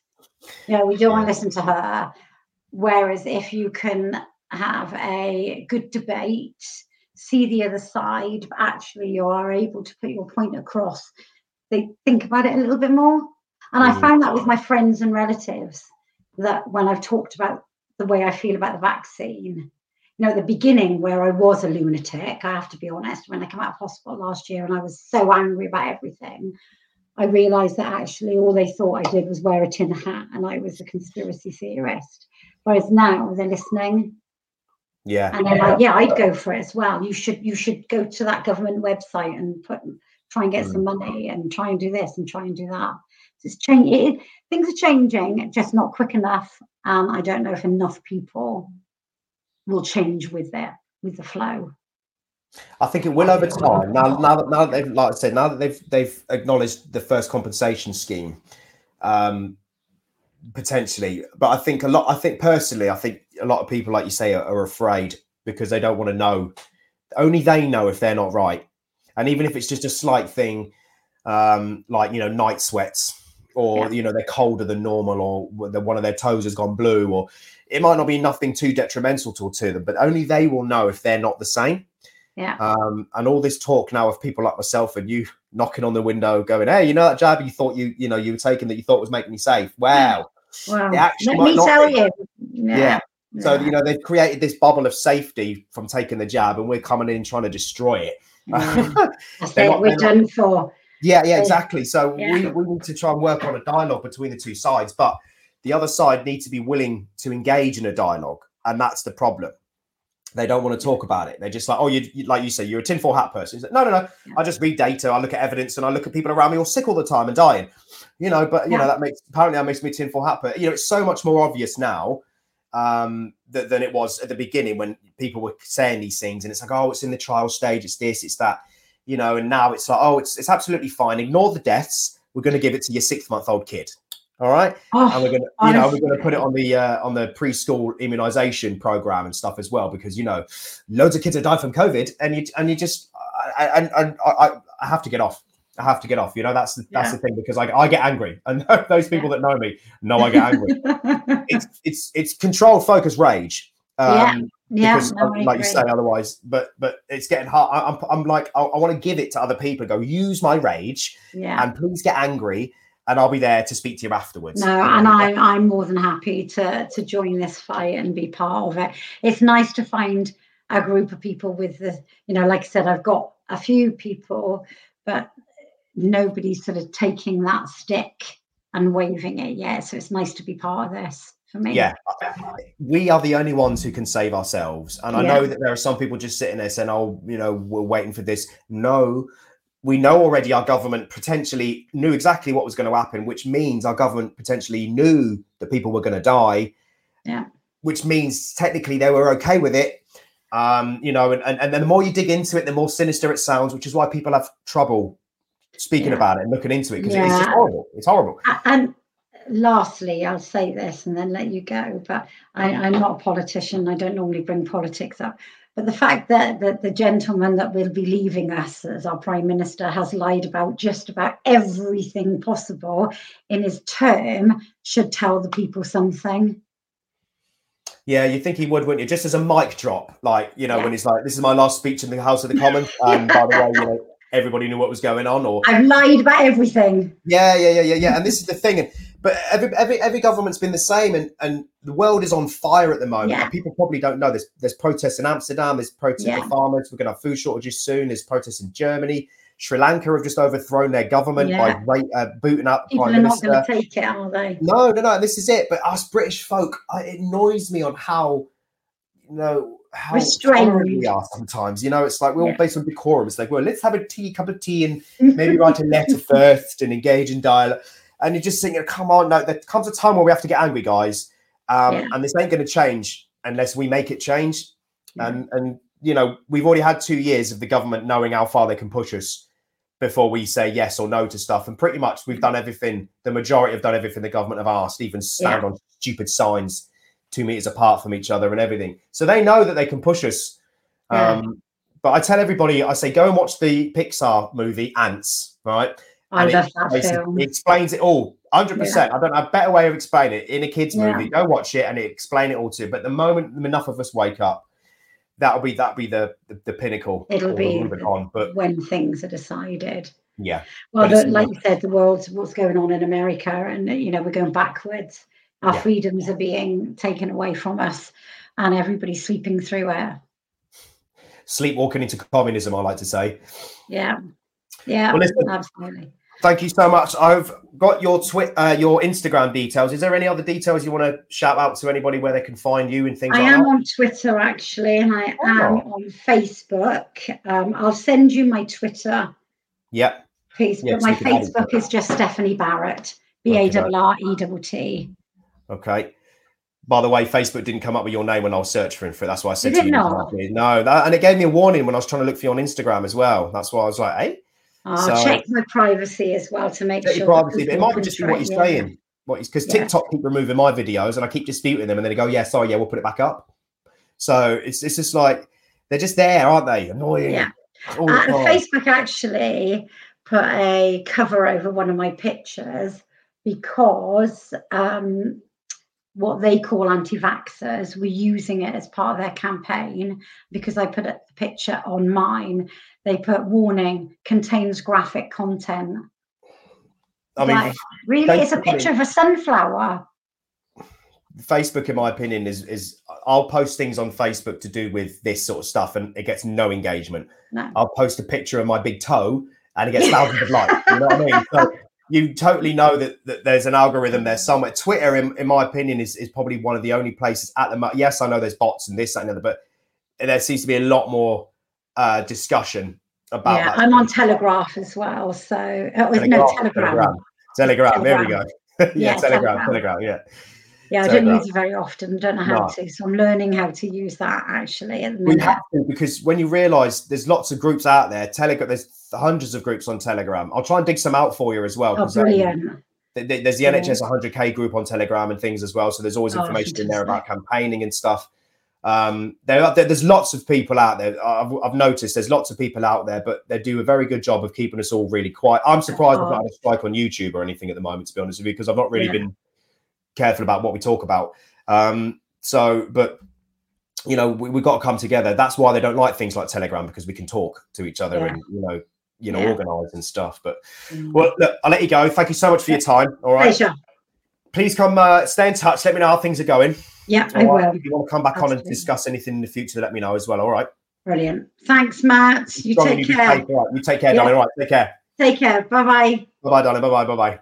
You know we don't want to listen to her. Whereas if you can have a good debate see the other side but actually you are able to put your point across they think about it a little bit more. And i Mhm. found that with my friends and relatives that when i've talked about the way i feel about the vaccine you know, at the beginning where I was a lunatic, I have to be honest, when I came out of hospital last year and I was so angry about everything, I realized that actually all they thought I did was wear a tin hat and I was a conspiracy theorist. Whereas now they're listening Yeah. and they're like, yeah, I'd go for it as well. You should you should go to that government website and put try and get some hmm. money and try and do this and try and do that. So it's change it, things are changing, just not quick enough. And I don't know if enough people will change with it, with the flow. I think it will over time. Now, now that now that they've, like I said, now that they've they've acknowledged the first compensation scheme, um, potentially. But I think a lot. I think personally, I think a lot of people, like you say, are, are afraid because they don't want to know. Only they know if they're not right, and even if it's just a slight thing, um, like you know, night sweats, or Yeah. you know, they're colder than normal, or one of their toes has gone blue, or it might not be nothing too detrimental to, to them, but only they will know if they're not the same. Yeah. Um, and all this talk now of people like myself and you knocking on the window, going, "Hey, you know that jab you thought you, you know, you were taking that you thought was making me safe? Wow." Well, let me tell be. you. Yeah. So yeah, you know they've created this bubble of safety from taking the jab, and we're coming in trying to destroy it. yeah. [LAUGHS] That's They're it. not- We're not- done for. Yeah, yeah, exactly. So we, we need to try and work on a dialogue between the two sides, but the other side need to be willing to engage in a dialogue, and that's the problem. They don't want to talk about it. They're just like, oh, you, you like you say, you're a tinfoil hat person. Like, no, no, no. I just read data, I look at evidence, and I look at people around me all sick all the time and dying. You know, but you know that makes apparently that makes me a tinfoil hat. But you know, it's so much more obvious now um th- than it was at the beginning when people were saying these things, and it's like, oh, it's in the trial stage, it's this, it's that you know, and now it's like, oh, it's it's absolutely fine. Ignore the deaths. We're going to give it to your six month old kid. All right, and Oh, we're going to, you know, we're to put it on the uh, on the preschool immunization program and stuff as well, because you know, loads of kids have died from COVID, and you and you just, I, I, I, I, I have to get off. I have to get off. You know, that's the, that's Yeah. the thing because I, I get angry, [LAUGHS] and those people that know me know I get angry. [LAUGHS] it's it's it's controlled focus rage. Um, yeah, because no, I like you say otherwise but but it's getting hard I, I'm, I'm like i, I want to give it to other people go use my rage yeah. and please get angry and i'll be there to speak to you afterwards No, and I'm I'm more than happy to to join this fight and be part of it. It's nice to find a group of people with the, you know, like I said, I've got a few people, but nobody's sort of taking that stick and waving it yet. So it's nice to be part of this for me. yeah we are the only ones who can save ourselves and i Yeah. know that there are some people just sitting there saying oh you know we're waiting for this no we know already our government potentially knew exactly what was going to happen which means our government potentially knew that people were going to die Yeah. which means technically they were okay with it um you know and, and and then the more you dig into it the more sinister it sounds which is why people have trouble speaking Yeah. about it and looking into it because it's just horrible it's horrible And lastly, I'll say this and then let you go. But I, I'm not a politician. I don't normally bring politics up. But the fact that, that the gentleman that will be leaving us as our prime minister has lied about just about everything possible in his term should tell the people something. Yeah, you think he would, wouldn't you? Just as a mic drop, like you know, Yeah. when he's like, "This is my last speech in the House of the [LAUGHS] Commons," and by the way, you know, everybody knew what was going on. Or I've lied about everything. yeah, yeah, yeah, yeah, yeah. And this is the thing, and but every every every government's been the same, and and the world is on fire at the moment. Yeah. People probably don't know. There's there's protests in Amsterdam. There's protests Yeah. for farmers. We're going to have food shortages soon. There's protests in Germany. Sri Lanka have just overthrown their government Yeah. by uh, booting up the People prime are not minister. going to take it, are they? No, no, no. This is it. But us British folk, it annoys me on how you know how Restrained. we are sometimes. You know, it's like we're all based on decorum. It's like, well, let's have a tea, cup of tea, and [LAUGHS] maybe write a letter first and engage in dialogue. And you're just thinking, come on, no, there comes a time where we have to get angry, guys. Um, Yeah. And this ain't going to change unless we make it change. Yeah. And and you know, we've already had two years of the government knowing how far they can push us before we say yes or no to stuff. And pretty much we've done everything. The majority have done everything the government have asked, even stand on stupid signs two meters apart from each other and everything. So they know that they can push us. Yeah. Um, but I tell everybody, I say, go and watch the Pixar movie Ants, right? I And it love that film. It explains it all. 100%. I don't know a better way of explaining it. In a kid's Yeah. movie, go watch it and it explain it all to you. But the moment enough of us wake up, that'll be that'll be the the, the pinnacle. It'll be on, But when things are decided. yeah, Well, the, like you said, the world's what's going on in America, and you know we're going backwards. Our Yeah. freedoms are being taken away from us, and everybody's sleeping through it. sleepwalking into communism, I like to say. Yeah, yeah, Well, listen, absolutely. Thank you so much. I've got your twi- uh, your Instagram details. Is there any other details you want to shout out to anybody where they can find you and things I like am that? on Twitter actually, and I am Oh. on Facebook. Um, I'll send you my Twitter piece, Yeah, but my you can add it to Facebook is just Stephanie Barrett, B A R R E T T. Okay. By the way, Facebook didn't come up with your name when I was searching for it. That's why I said Did to you. No, that, and it gave me a warning when I was trying to look for you on Instagram as well. That's why I was like, hey, I'll So- check my privacy as well to make sure. privacy. But it might be just be what you're yeah. saying. What because Yeah. TikTok keep removing my videos and I keep disputing them and then they go, yeah, sorry, yeah, we'll put it back up. So it's it's just like they're just there, aren't they? Annoying. Yeah. Uh, time. Facebook actually put a cover over one of my pictures because um, what they call anti-vaxxers were using it as part of their campaign. Because I put a picture on mine, they put warning contains graphic content. I mean, Like, really, it's a picture of a sunflower. Facebook, in my opinion, is is I'll post things on Facebook to do with this sort of stuff, and it gets no engagement. No. I'll post a picture of my big toe, and it gets thousands of likes. You know what I mean? [LAUGHS] So you totally know that, that there's an algorithm there somewhere. Twitter, in, in my opinion, is, is probably one of the only places at the moment. Yes, I know there's bots and this that, and the other, but there seems to be a lot more uh, discussion about yeah, that. I'm on Telegraph as well. So, uh, with no Telegram. Telegram. There we go. yeah, [LAUGHS] Yeah, Telegram. Telegram. Telegram. Yeah. Yeah, I don't that- use it very often. Don't know how No. to. So I'm learning how to use that actually at We have to because when you realise there's lots of groups out there, Telegram, there's hundreds of groups on Telegram. I'll try and dig some out for you as well. Oh, um, brilliant. th- there's the NHS 100k group on Telegram and things as well. So there's always Oh, information in there about campaigning and stuff. Um, there, are, there's lots of people out there. I've, I've noticed there's lots of people out there, but they do a very good job of keeping us all really quiet. I'm surprised I've Oh. not had a strike on YouTube or anything at the moment, to be honest with you, because I've not really Yeah. been careful about what we talk about. Um, so, but you know, we, we've got to come together. That's why they don't like things like Telegram because we can talk to each other Yeah. and you know, you know, Yeah. organize and stuff. But Mm. well, look, I'll let you go. Thank you so much for your time. All right Pleasure. please come uh, stay in touch. Let me know how things are going. Yeah, I All right? will. If you want to come back on and discuss anything in the future, let me know as well. All right. Brilliant. Thanks, Matt. You take you care. Take, right, you take care, Yeah. darling. All right. Take care. Take care. Bye bye. Bye bye, darling. Bye bye. Bye bye.